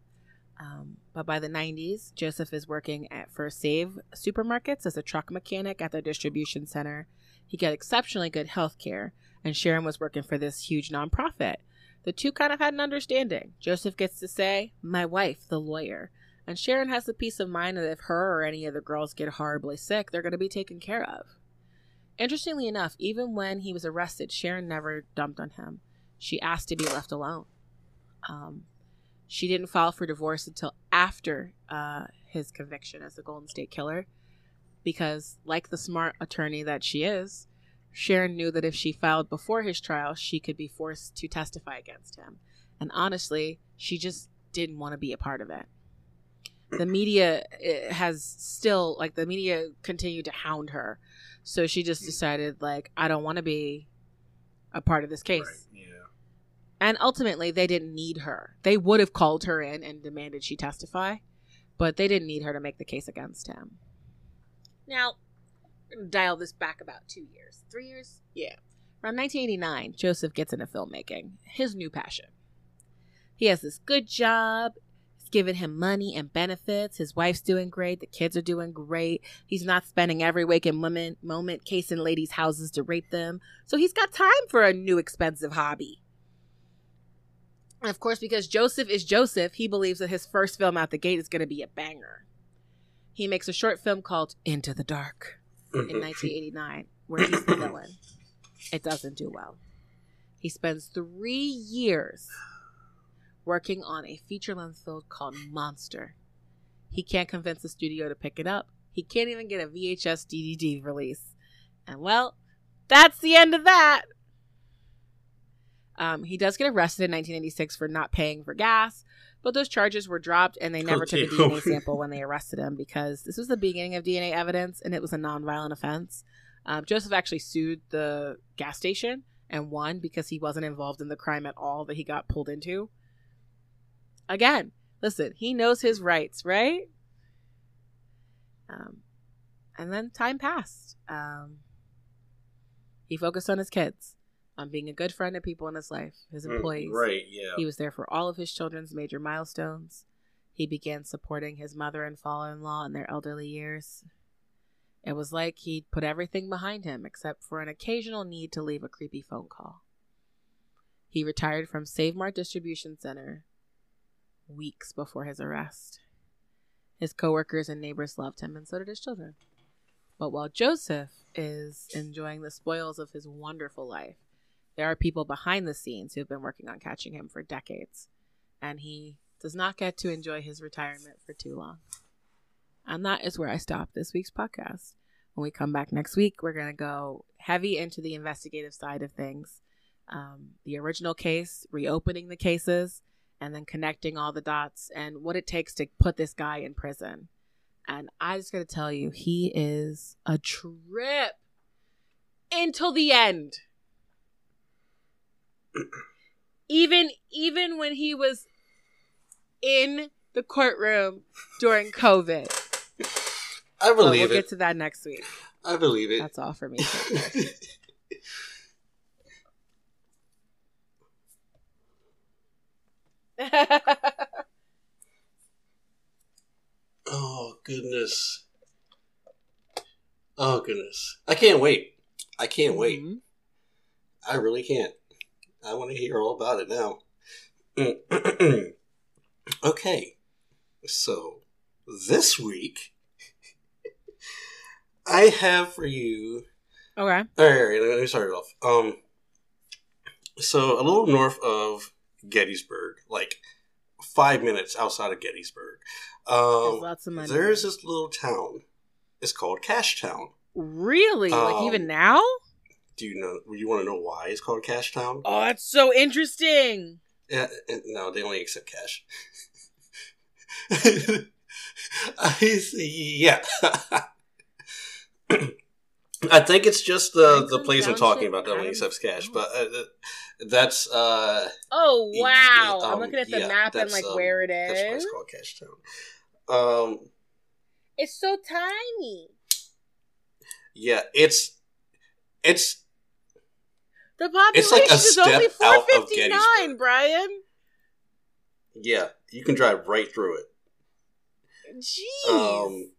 Um, but by the 90s, Joseph is working at First Save supermarkets as a truck mechanic at the distribution center. He got exceptionally good health care, and Sharon was working for this huge nonprofit. The two kind of had an understanding. Joseph gets to say, My wife, the lawyer. And Sharon has the peace of mind that if her or any of the girls get horribly sick, they're going to be taken care of. Interestingly enough, even when he was arrested, Sharon never dumped on him. She asked to be left alone. Um, she didn't file for divorce until after uh, his conviction as the Golden State Killer, because, like the smart attorney that she is, Sharon knew that if she filed before his trial, she could be forced to testify against him. And honestly, she just didn't want to be a part of it. The media eh, has still, like, the media continued to hound her. So she just decided, like, I don't want to be a part of this case. Right. And ultimately, they didn't need her. They would have called her in and demanded she testify, but they didn't need her to make the case against him. Now, dial this back about two years, three years? Yeah. Around 1989, Joseph gets into filmmaking, his new passion. He has this good job. It's giving him money and benefits. His wife's doing great. The kids are doing great. He's not spending every waking moment, moment casing ladies' houses to rape them. So he's got time for a new expensive hobby. And of course, because Joseph is Joseph, he believes that his first film out the gate is going to be a banger. He makes a short film called Into the Dark in mm-hmm. 1989, where he's the villain. It doesn't do well. He spends three years working on a feature length film called Monster. He can't convince the studio to pick it up. He can't even get a VHS DVD release. And well, that's the end of that. Um, he does get arrested in 1996 for not paying for gas, but those charges were dropped and they never took a DNA sample when they arrested him because this was the beginning of DNA evidence and it was a nonviolent offense. Um, Joseph actually sued the gas station and won because he wasn't involved in the crime at all that he got pulled into. Again, listen, he knows his rights, right? Um, and then time passed. Um, he focused on his kids, on being a good friend to people in his life, his Mm, employees. Right, yeah. He was there for all of his children's major milestones. He began supporting his mother and father in law in their elderly years. It was like he'd put everything behind him except for an occasional need to leave a creepy phone call. He retired from Save Mart Distribution Center weeks before his arrest. His coworkers and neighbors loved him, and so did his children. But while Joseph is enjoying the spoils of his wonderful life, there are people behind the scenes who've been working on catching him for decades, and he does not get to enjoy his retirement for too long. And that is where I stop this week's podcast. When we come back next week, we're going to go heavy into the investigative side of things um, the original case, reopening the cases, and then connecting all the dots and what it takes to put this guy in prison. And I just got to tell you, he is a trip until the end. even even when he was in the courtroom during COVID. I But we'll believe get it. to that next week. I believe it. That's all for me. oh goodness. Oh goodness. I can't wait. I can't wait. Mhm. I really can't. I want to hear all about it now. okay. So, this week, I have for you. Okay. All right, all right, let me start it off. Um, so a little north of Gettysburg, like five minutes outside of Gettysburg, There's um, lots of money. there's this little town. It's called Cash Town. really like Um, even now. Do you know? You want to know why it's called Cash Town? Oh, that's so interesting. Yeah, uh, no, they only accept cash. I see. Yeah. I think it's just the the Franklin place I'm talking about that only Adams- accepts cash, but uh, uh, that's uh Oh Y- wow! um, I'm looking at the yeah, map and like um, where it is. that's why it's called Cash Town. Um, It's so tiny. yeah, it's it's The population like is only step out of 459, Brian. yeah, you can drive right through it. Jeez. Um,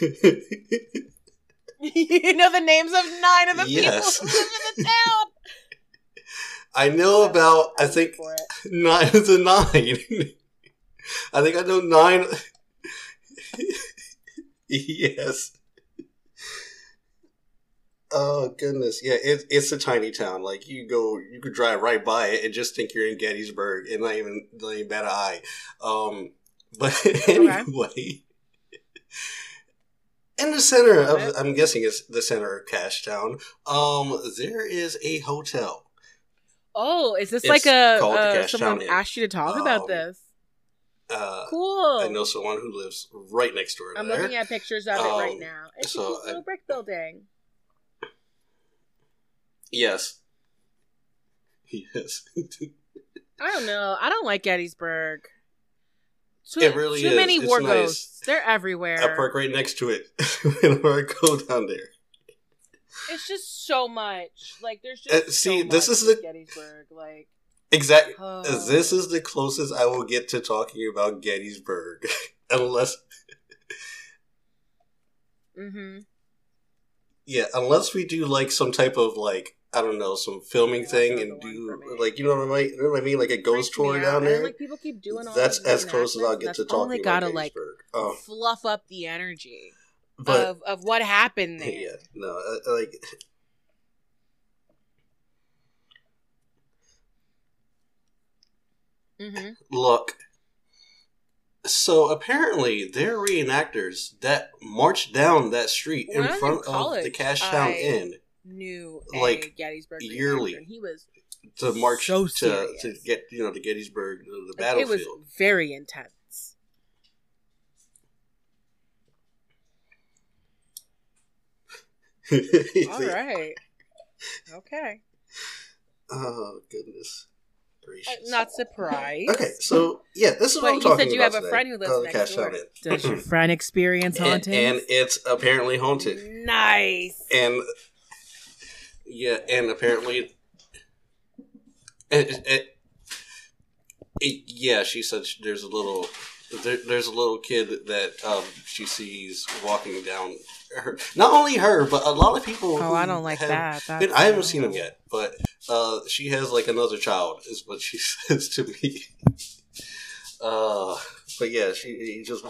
you know the names of nine of the Yes. people who live in the town. I know about I think nine of the nine. I think I know nine. yes. Oh goodness, yeah, it, it's a tiny town. Like you go, you could drive right by it and just think you're in Gettysburg, and not even not even bat an eye. Um, but anyway, in the center of, I'm guessing it's the center of Cashtown. Um, there is a hotel. Oh, is this It's like a uh, someone Town asked you to talk about Um, this? Uh, Cool. I know someone who lives right next door I'm there. looking at pictures of it right Um, now. It's so a cute little I- brick building. Yes. Yes. I don't know. I don't like Gettysburg. Too, It really too is. many It's war nice. ghosts. They're everywhere. I park right next to it whenever I go down there. It's just so much. Like there's Uh, just see, so this much is the- Gettysburg. Like Exactly. oh. This is the closest I will get to talking about Gettysburg. unless, Mm-hmm. yeah, unless we do like some type of like, I don't know, some filming thing and not the one do like, you know what I mean? You know what I mean? Like a ghost tour down there. like people keep doing all That's as close as I'll get to that's only talking gotta about like. Um, fluff up the energy but of of what happened there. yeah, no, like Mm-hmm. Look. So apparently, they're reenactors that marched down that street When in front of the college, Cashtown I- Inn Knew Like, a Gettysburg yearly. and he was to march So to, to get you know to Gettysburg, the, the like, it was very intense. All right. Okay. Oh goodness Uh, not surprised. okay, so yeah, this is But what I'm you talking said you about have a today. friend who lives Oh, next door. Inn. Does your friend experience and, and it's apparently haunted. nice. and yeah, and apparently, it, it, it- yeah, she said there's a little, there, there's a little kid that um, she sees walking down. Her, not only her, but a lot of people. Oh, I don't like have that. been- I haven't seen him yet, but uh, she has like another child, is what she says to me. Uh, but yeah, she he just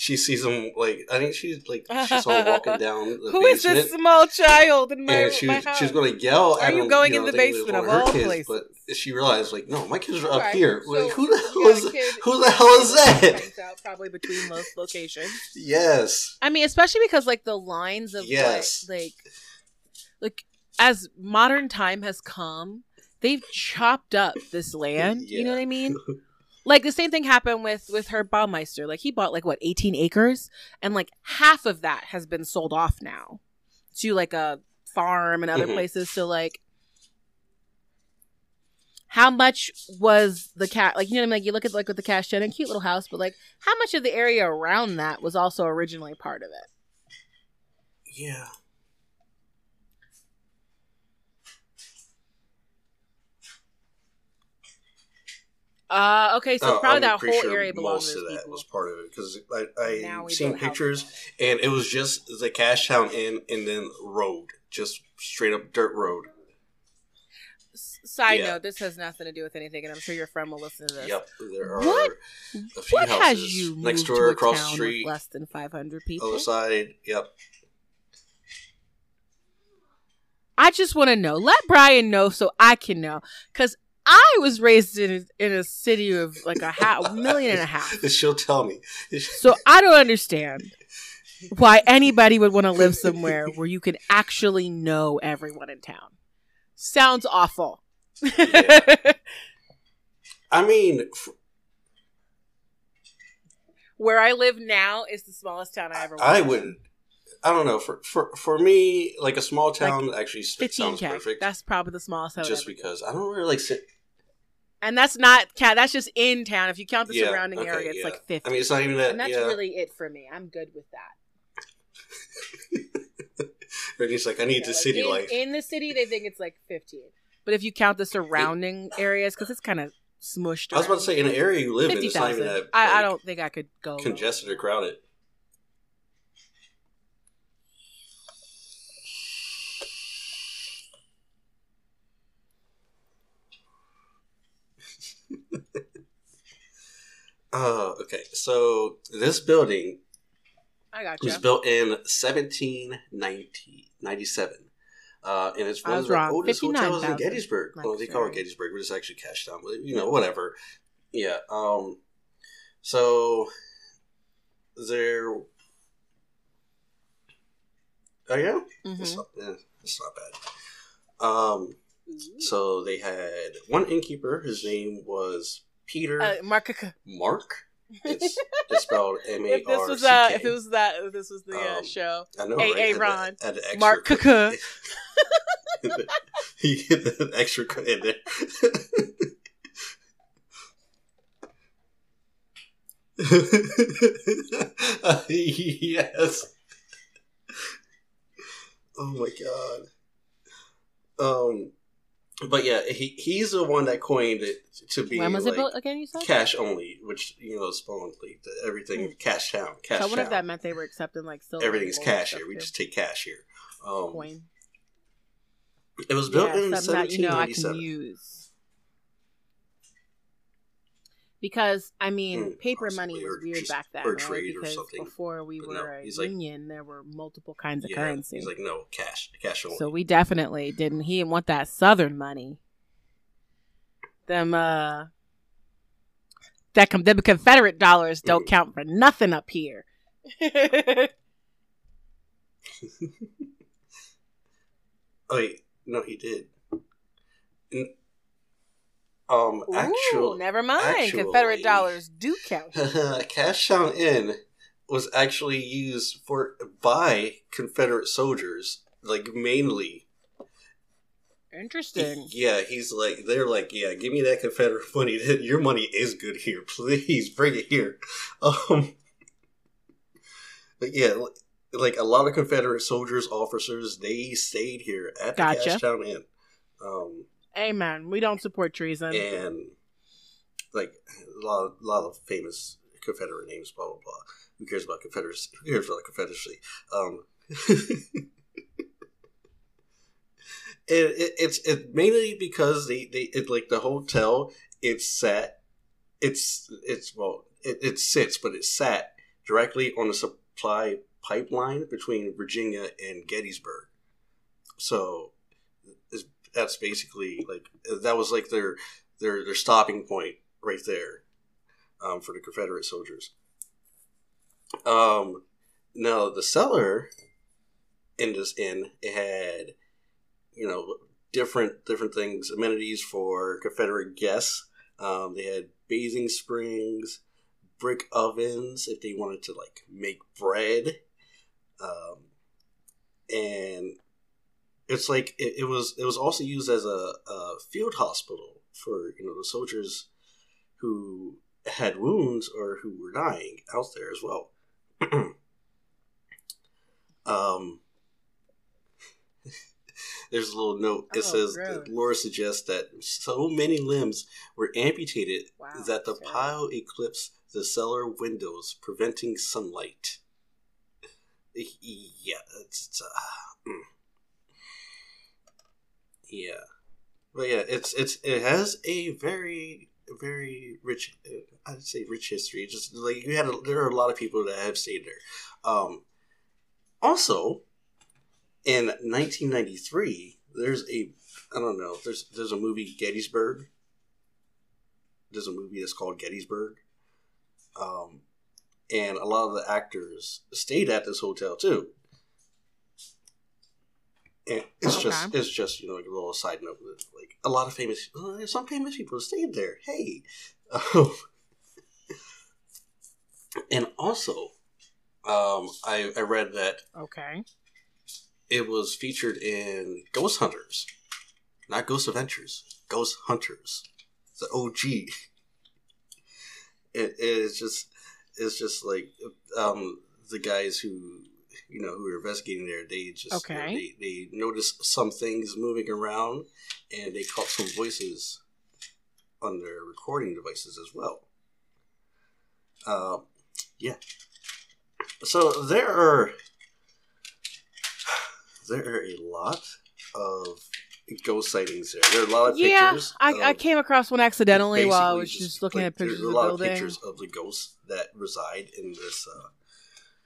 she sees him like I think she's like she saw him walking down the Who is basement this small child in my, and she my was, house? she was going to yell Are at you him, going know, in the thinking it was basement of all her places? But she realized, like, no, my kids are up Alright, here. so like, who the hell is who the hell is that? out probably between those locations. Yes, I mean, especially because like the lines of Yes. like, like like as modern time has come, they've chopped up this land. You know what I mean? Like the same thing happened with with Herb Baumeister. Like he bought like what eighteen acres, and like half of that has been sold off now to like a farm and other Mhm. places. So like. How much was the cat? Like you know, what I mean? like you look at like with the cash gen, a cute little house, but like how much of the area around that was also originally part of it? yeah. Uh, okay, so Oh, probably I'm that whole sure area belongs most to of that people. was part of it because I I seen pictures and it was just the Cashtown Inn and then road, just straight up dirt road. Side Yeah. note: This has nothing to do with anything, and I'm sure your friend will listen to this. Yep, there are What- a few What houses has you next door, a across the street, less than 500 people? other side. Yep. I just want to know. Let Brian know so I can know, because I was raised in a, in a city of like a ha- million and a half. She'll tell me. So I don't understand why anybody would want to live somewhere where you can actually know everyone in town. Sounds awful. Yeah. I mean, f- where I live now is the smallest town I ever. I in. wouldn't. I don't know. For for for me, like a small town actually Fifteen sounds k. perfect. That's probably the smallest I would just because I don't really like sit. And that's not cat. That's just in town. If you count the Yeah, surrounding okay, area, it's yeah. like fifty. I mean, it's not even that. and that's yeah. really it for me. I'm good with that. Brittany's like, I need Yeah, the like, city in, life. In the city, they think it's like fifteen. But if you count the surrounding areas, because it's kind of smushed. I was about to say, in the area you live in, fifty it's not even thousand. that. I, I don't think I could go congested or crowded. Uh, okay, so this building I got was built in 1797. Uh, and it's one of the wrong. oldest hotels in 59,000. Gettysburg. Well, they call it Gettysburg, but it's actually Cashtown. But you know, whatever. Yeah. Um. So there. Oh yeah, it's, Mhm. not, yeah, it's not bad. Um. So they had one innkeeper. His name was Peter Uh, Mark, Mark. It's, it's spelled M A if this was C uh, if it was that, if this was the uh, Um, show, I know, Hey, right? hey, Had the- Ron. had the extra Mark Kuka. he hit the extra in there. Uh, yes. Oh my god. Um, but yeah, he he's the one that coined it to be when was like it built again? You said. cash only, which you know is the- everything cash town, cash so I wonder if that meant they were accepting like silver. Everything's cash here. We too. just take cash here. Um, coin. it was built yeah, in that you know I can 1797. use. Because I mean, Mm, paper money was weird back then, or right? trade or because something. before we But were no, a like- union, there were multiple kinds of Yeah, currency. He's like, no, cash, cash only. So we definitely didn't. He didn't want that Southern money. Them uh, that com- them Confederate dollars don't Mm. count for nothing up here. oh, wait, no, he did. Um, Ooh, actual never mind. actually- Confederate dollars do count. Cashtown Inn was actually used for by Confederate soldiers, like mainly. Interesting. Yeah, he's like they're like, yeah, give me that Confederate money. Your money is good here. Please bring it here. Um, but yeah, like a lot of Confederate soldiers, officers, they stayed here at the Gotcha. Cashtown Inn. Um, Amen. We don't support treason. and like a lot, of, lot of famous Confederate names, blah blah blah. Who cares about Confederacy? Who cares about Confederacy? Um, it, it, it's it mainly because they they it, like the hotel. It's sat. It's it's well. It, it sits, but it sat directly on the supply pipeline between Virginia and Gettysburg. So that's basically like that was like their their their stopping point right there um, for the Confederate soldiers. Um, now the cellar in this inn it had you know different different things amenities for Confederate guests. Um, they had bathing springs, brick ovens if they wanted to like make bread, um, and it's like it, it was it was also used as a, a field hospital for you know the soldiers who had wounds or who were dying out there as well. um, there's a little note. It Oh, says gross. that Laura suggests that so many limbs were amputated Wow, that the pile eclipsed the cellar windows, preventing sunlight. Yeah, it's, it's uh, mm. Yeah, but yeah, it's it's it has a very very rich, I'd say rich history. Just like you had, a, there are a lot of people that have stayed there. Um, also, in 1993, there's a I don't know. There's there's a movie Gettysburg. There's a movie that's called Gettysburg. Um, and a lot of the actors stayed at this hotel too. And it's just it's just you know like a little side note that, like a lot of famous uh, some famous people stayed there. Hey, Um, and also Um, I, I read that Okay. it was featured in Ghost Hunters, not Ghost Adventures, Ghost Hunters, the OG. It is just, it's just like um, the guys who you know who are investigating there. They just Okay. they they noticed some things moving around, and they caught some voices on their recording devices as well. Um, yeah. So there are there are a lot of ghost sightings there. There are a lot of Yeah, pictures. I, I came across one accidentally while I was just looking like, at pictures there's of a lot building. of pictures of the ghosts that reside in this. Uh,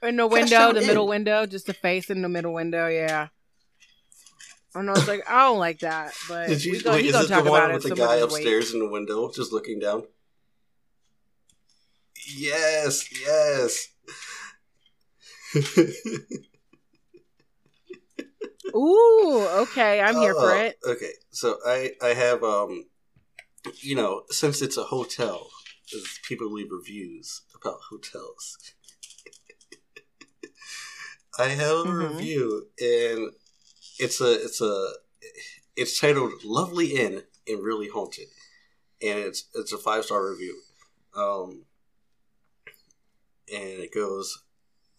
In the window, the in. middle window, just the face in the middle window. Yeah. And I was like, I don't like that, but did you? we go, wait, he is gonna it talk the about one it. with the guy we'll wait. upstairs in the window, just looking down? Yes, yes. Ooh, okay, I'm here for Oh, it. Okay, so I I have um, you know, since it's a hotel, people leave reviews about hotels. I have a Mhm. review, and it's a it's a it's titled "Lovely Inn and Really Haunted," and it's it's a five star review. Um, and it goes,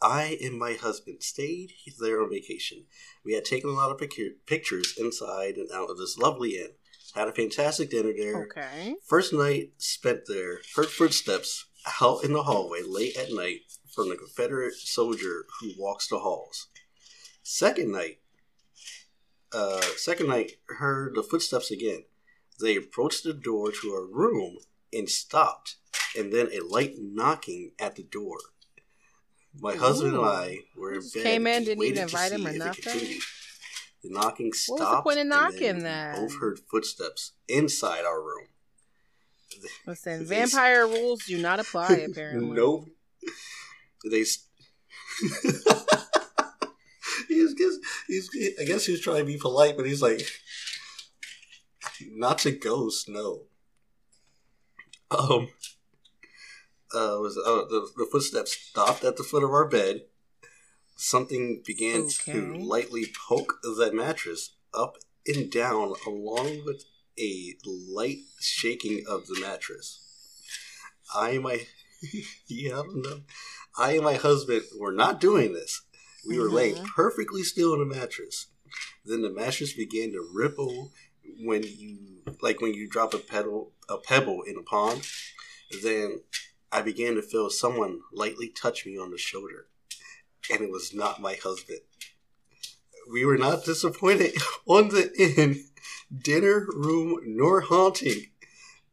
I and my husband stayed there on vacation. We had taken a lot of pic- pictures inside and out of this lovely inn. Had a fantastic dinner there. Okay. First night spent there, heard footsteps out in the hallway late at night from the Confederate soldier who walks the halls. Second night, uh, second night heard the footsteps again. They approached the door to our room and stopped, and then a light knocking at the door. My husband and I were in bed. came in, didn't even invite him or nothing? The knocking was the stopped. point of knocking we then? Both heard footsteps inside our room. Listen, vampire rules do not apply, apparently. Nope. They. he's just, he's. I guess he was trying to be polite, but he's like, not to ghost, no. Um. Uh, was uh, the the footsteps stopped at the foot of our bed. Something began to lightly poke the mattress up and down, along with a light shaking of the mattress. I my yeah, I don't know. I and my husband were not doing this. We were laying Mhm. perfectly still in the mattress. Then the mattress began to ripple when you like when you drop a pedal a pebble in a pond. Then I began to feel someone lightly touch me on the shoulder. And it was not my husband. We were not disappointed on the inn, dinner, room, nor haunting.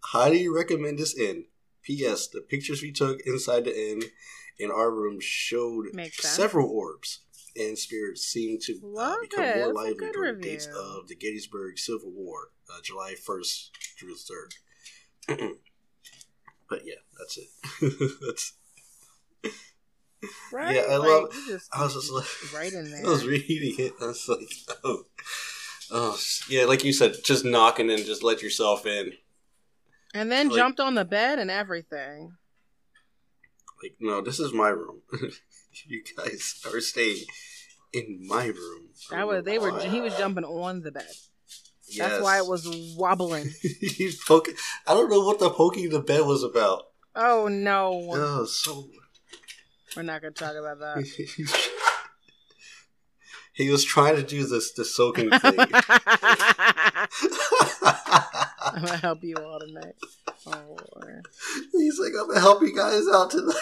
Highly recommend this inn. P.S. The pictures we took inside the inn in our room showed several orbs, and spirits seemed to uh, become it. more lively during the dates of the Gettysburg Civil War, uh, July 1st through the 3rd. but yeah, that's it. that's, Right? Yeah, I Like, love- I was just like, right in there. I was reading it. I was like, oh, oh, yeah, like you said, just knocking and just let yourself in. and then like- jumped on the bed and everything. Like, no, this is my room. you guys are staying in my room. That was they were. He was jumping on the bed. That's why it was wobbling. He's poking. I don't know what the poking the bed was about. Oh no, Oh, so. we're not gonna talk about that. he was trying to do this the soaking thing. I'm gonna help you all tonight. Oh, Lord. He's like, I'm gonna help you guys out tonight.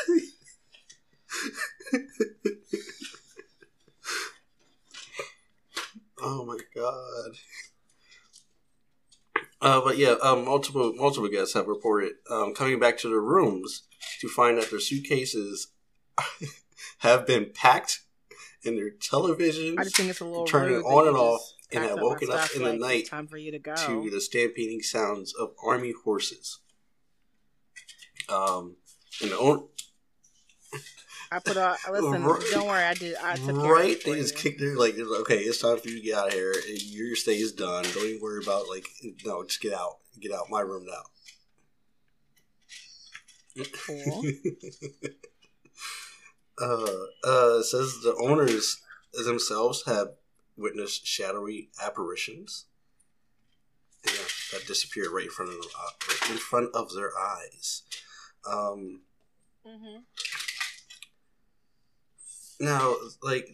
oh my god. Uh, but yeah, um, multiple multiple guests have reported um, coming back to their rooms to find that their suitcases have been packed and their televisions I just think it's a little Turn it on and off, and up woken up in the like, night Time for you to go. to the stampeding sounds of army horses. Um, and the on- I put on. Listen, Right- don't worry. I did. I took right, they just kicked their like, okay, it's time for you to get out of here. Your stay is done. Don't even worry about like, no, just get out, get out my room now. Cool. Uh, uh, says the owners themselves have witnessed shadowy apparitions. Yeah, that disappeared right in front of them, uh, right in front of their eyes. Um, Mm-hmm. now, like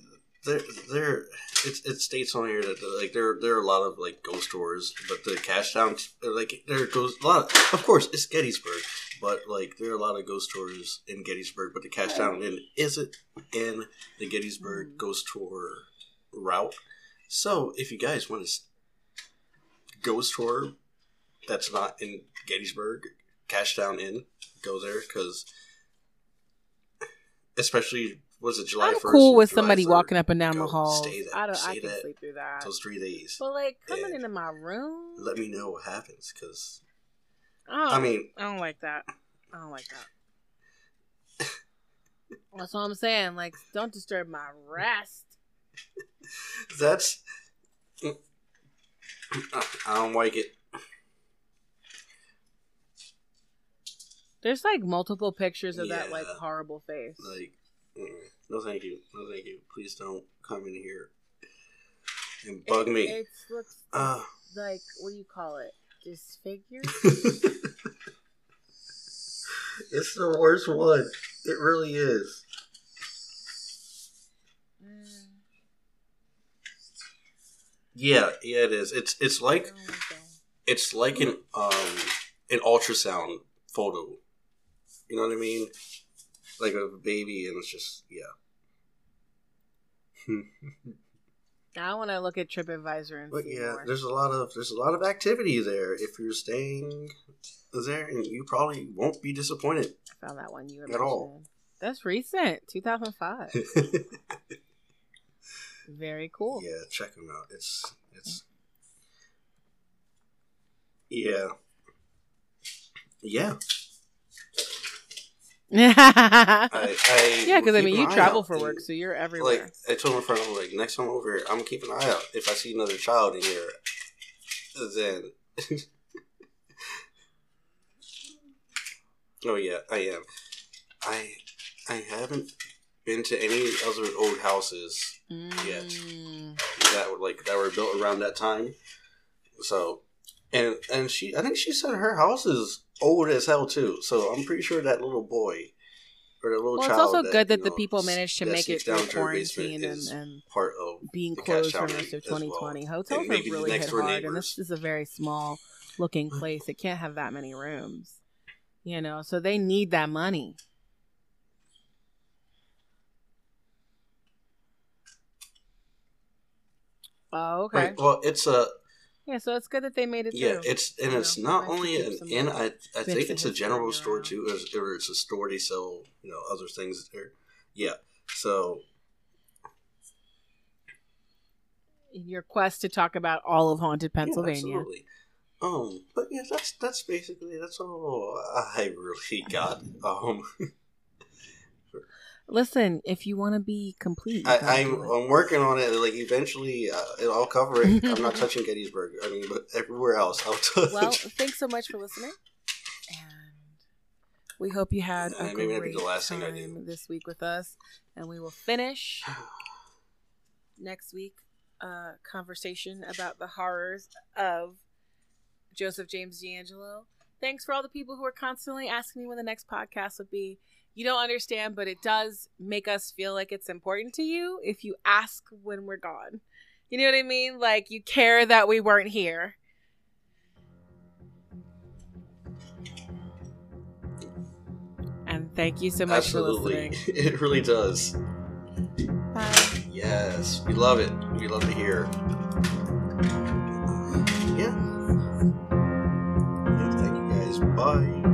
there, there, it, it states on here that like there, there are a lot of like ghost tours, but the cash down, like there goes a lot. Of, of course, it's Gettysburg, but like there are a lot of ghost tours in Gettysburg, but the Cashtown Inn isn't in the Gettysburg Mm. ghost tour route. So if you guys want to ghost tour, that's not in Gettysburg, Cashtown Inn, go there because. Especially was it July I'm cool with somebody walking up and down the Go halls. stay that- I don't. I can that- sleep through that. those three days. But like coming into my room, Let me know what happens because oh, I mean, I don't like that. I don't like that. That's what I'm saying. Like, don't disturb my rest. that's I don't like it. There's like multiple pictures of that like horrible face. Like, mm, no, thank you, no, thank you. Please don't come in here and bug It- me. It looks Uh, like what do you call it? Disfigured. it's the worst one. It really is. Mm, Yeah, yeah, it is. It's it's like don't like that. it's like an um an ultrasound photo. You know what I mean? Like a baby, and it's just yeah. I want to look at TripAdvisor and But see yeah, more. there's a lot of there's a lot of activity there. If you're staying there, and you probably won't be disappointed. I found that one you were At all. That's recent, 2005. Very cool. yeah, check them out. It's it's yeah, yeah. Yeah, I, I because I mean, you travel out, for and, work, so you're everywhere. Like I told my friend, I'm like next time I'm over here, I'm gonna keep an eye out. If I see another child in here, then oh yeah, I am. I I haven't been to any other old houses Mm. that were like that were built around that time. So, and and she, I think she said her house is old as hell too. So I'm pretty sure that little boy or the little Well, it's also that, good that you the people managed to make it through down to her basement quarantine and, and part of being closed for most of as well. 2020. And Hotels are really hit hard, and this is a very small looking place. It can't have that many rooms, you know. So they need that money. Oh, okay. Right. Well, it's a Yeah, so it's good that they made it yeah. through. It's and You it's know, not only an inn. I I think it's a general store around. too, or, it's a store they sell you know other things there. Yeah. So Your quest to talk about all of haunted Yeah, Pennsylvania. absolutely. Um, but yeah, that's that's basically that's all I really got. Um, Listen, if you want to be complete, I, gotta I'm. I'm working on it. Like eventually, uh, I'll cover it. I'm not touching Gettysburg. I mean, but everywhere else, I'll touch. well, thanks so much for listening, and we hope you had a maybe that'd be great the last thing I time do. this week with us, and we will finish next week a conversation about the horrors of Joseph James DeAngelo. Thanks for all the people who are constantly asking me when the next podcast would be you don't understand, but it does make us feel like it's important to you if you ask when we're gone. You know what I mean? Like you care that we weren't here. And thank you so much Absolutely. for listening. It really does. Bye. Yes, we love it. We love to hear. Yeah. yeah thank you guys. Bye.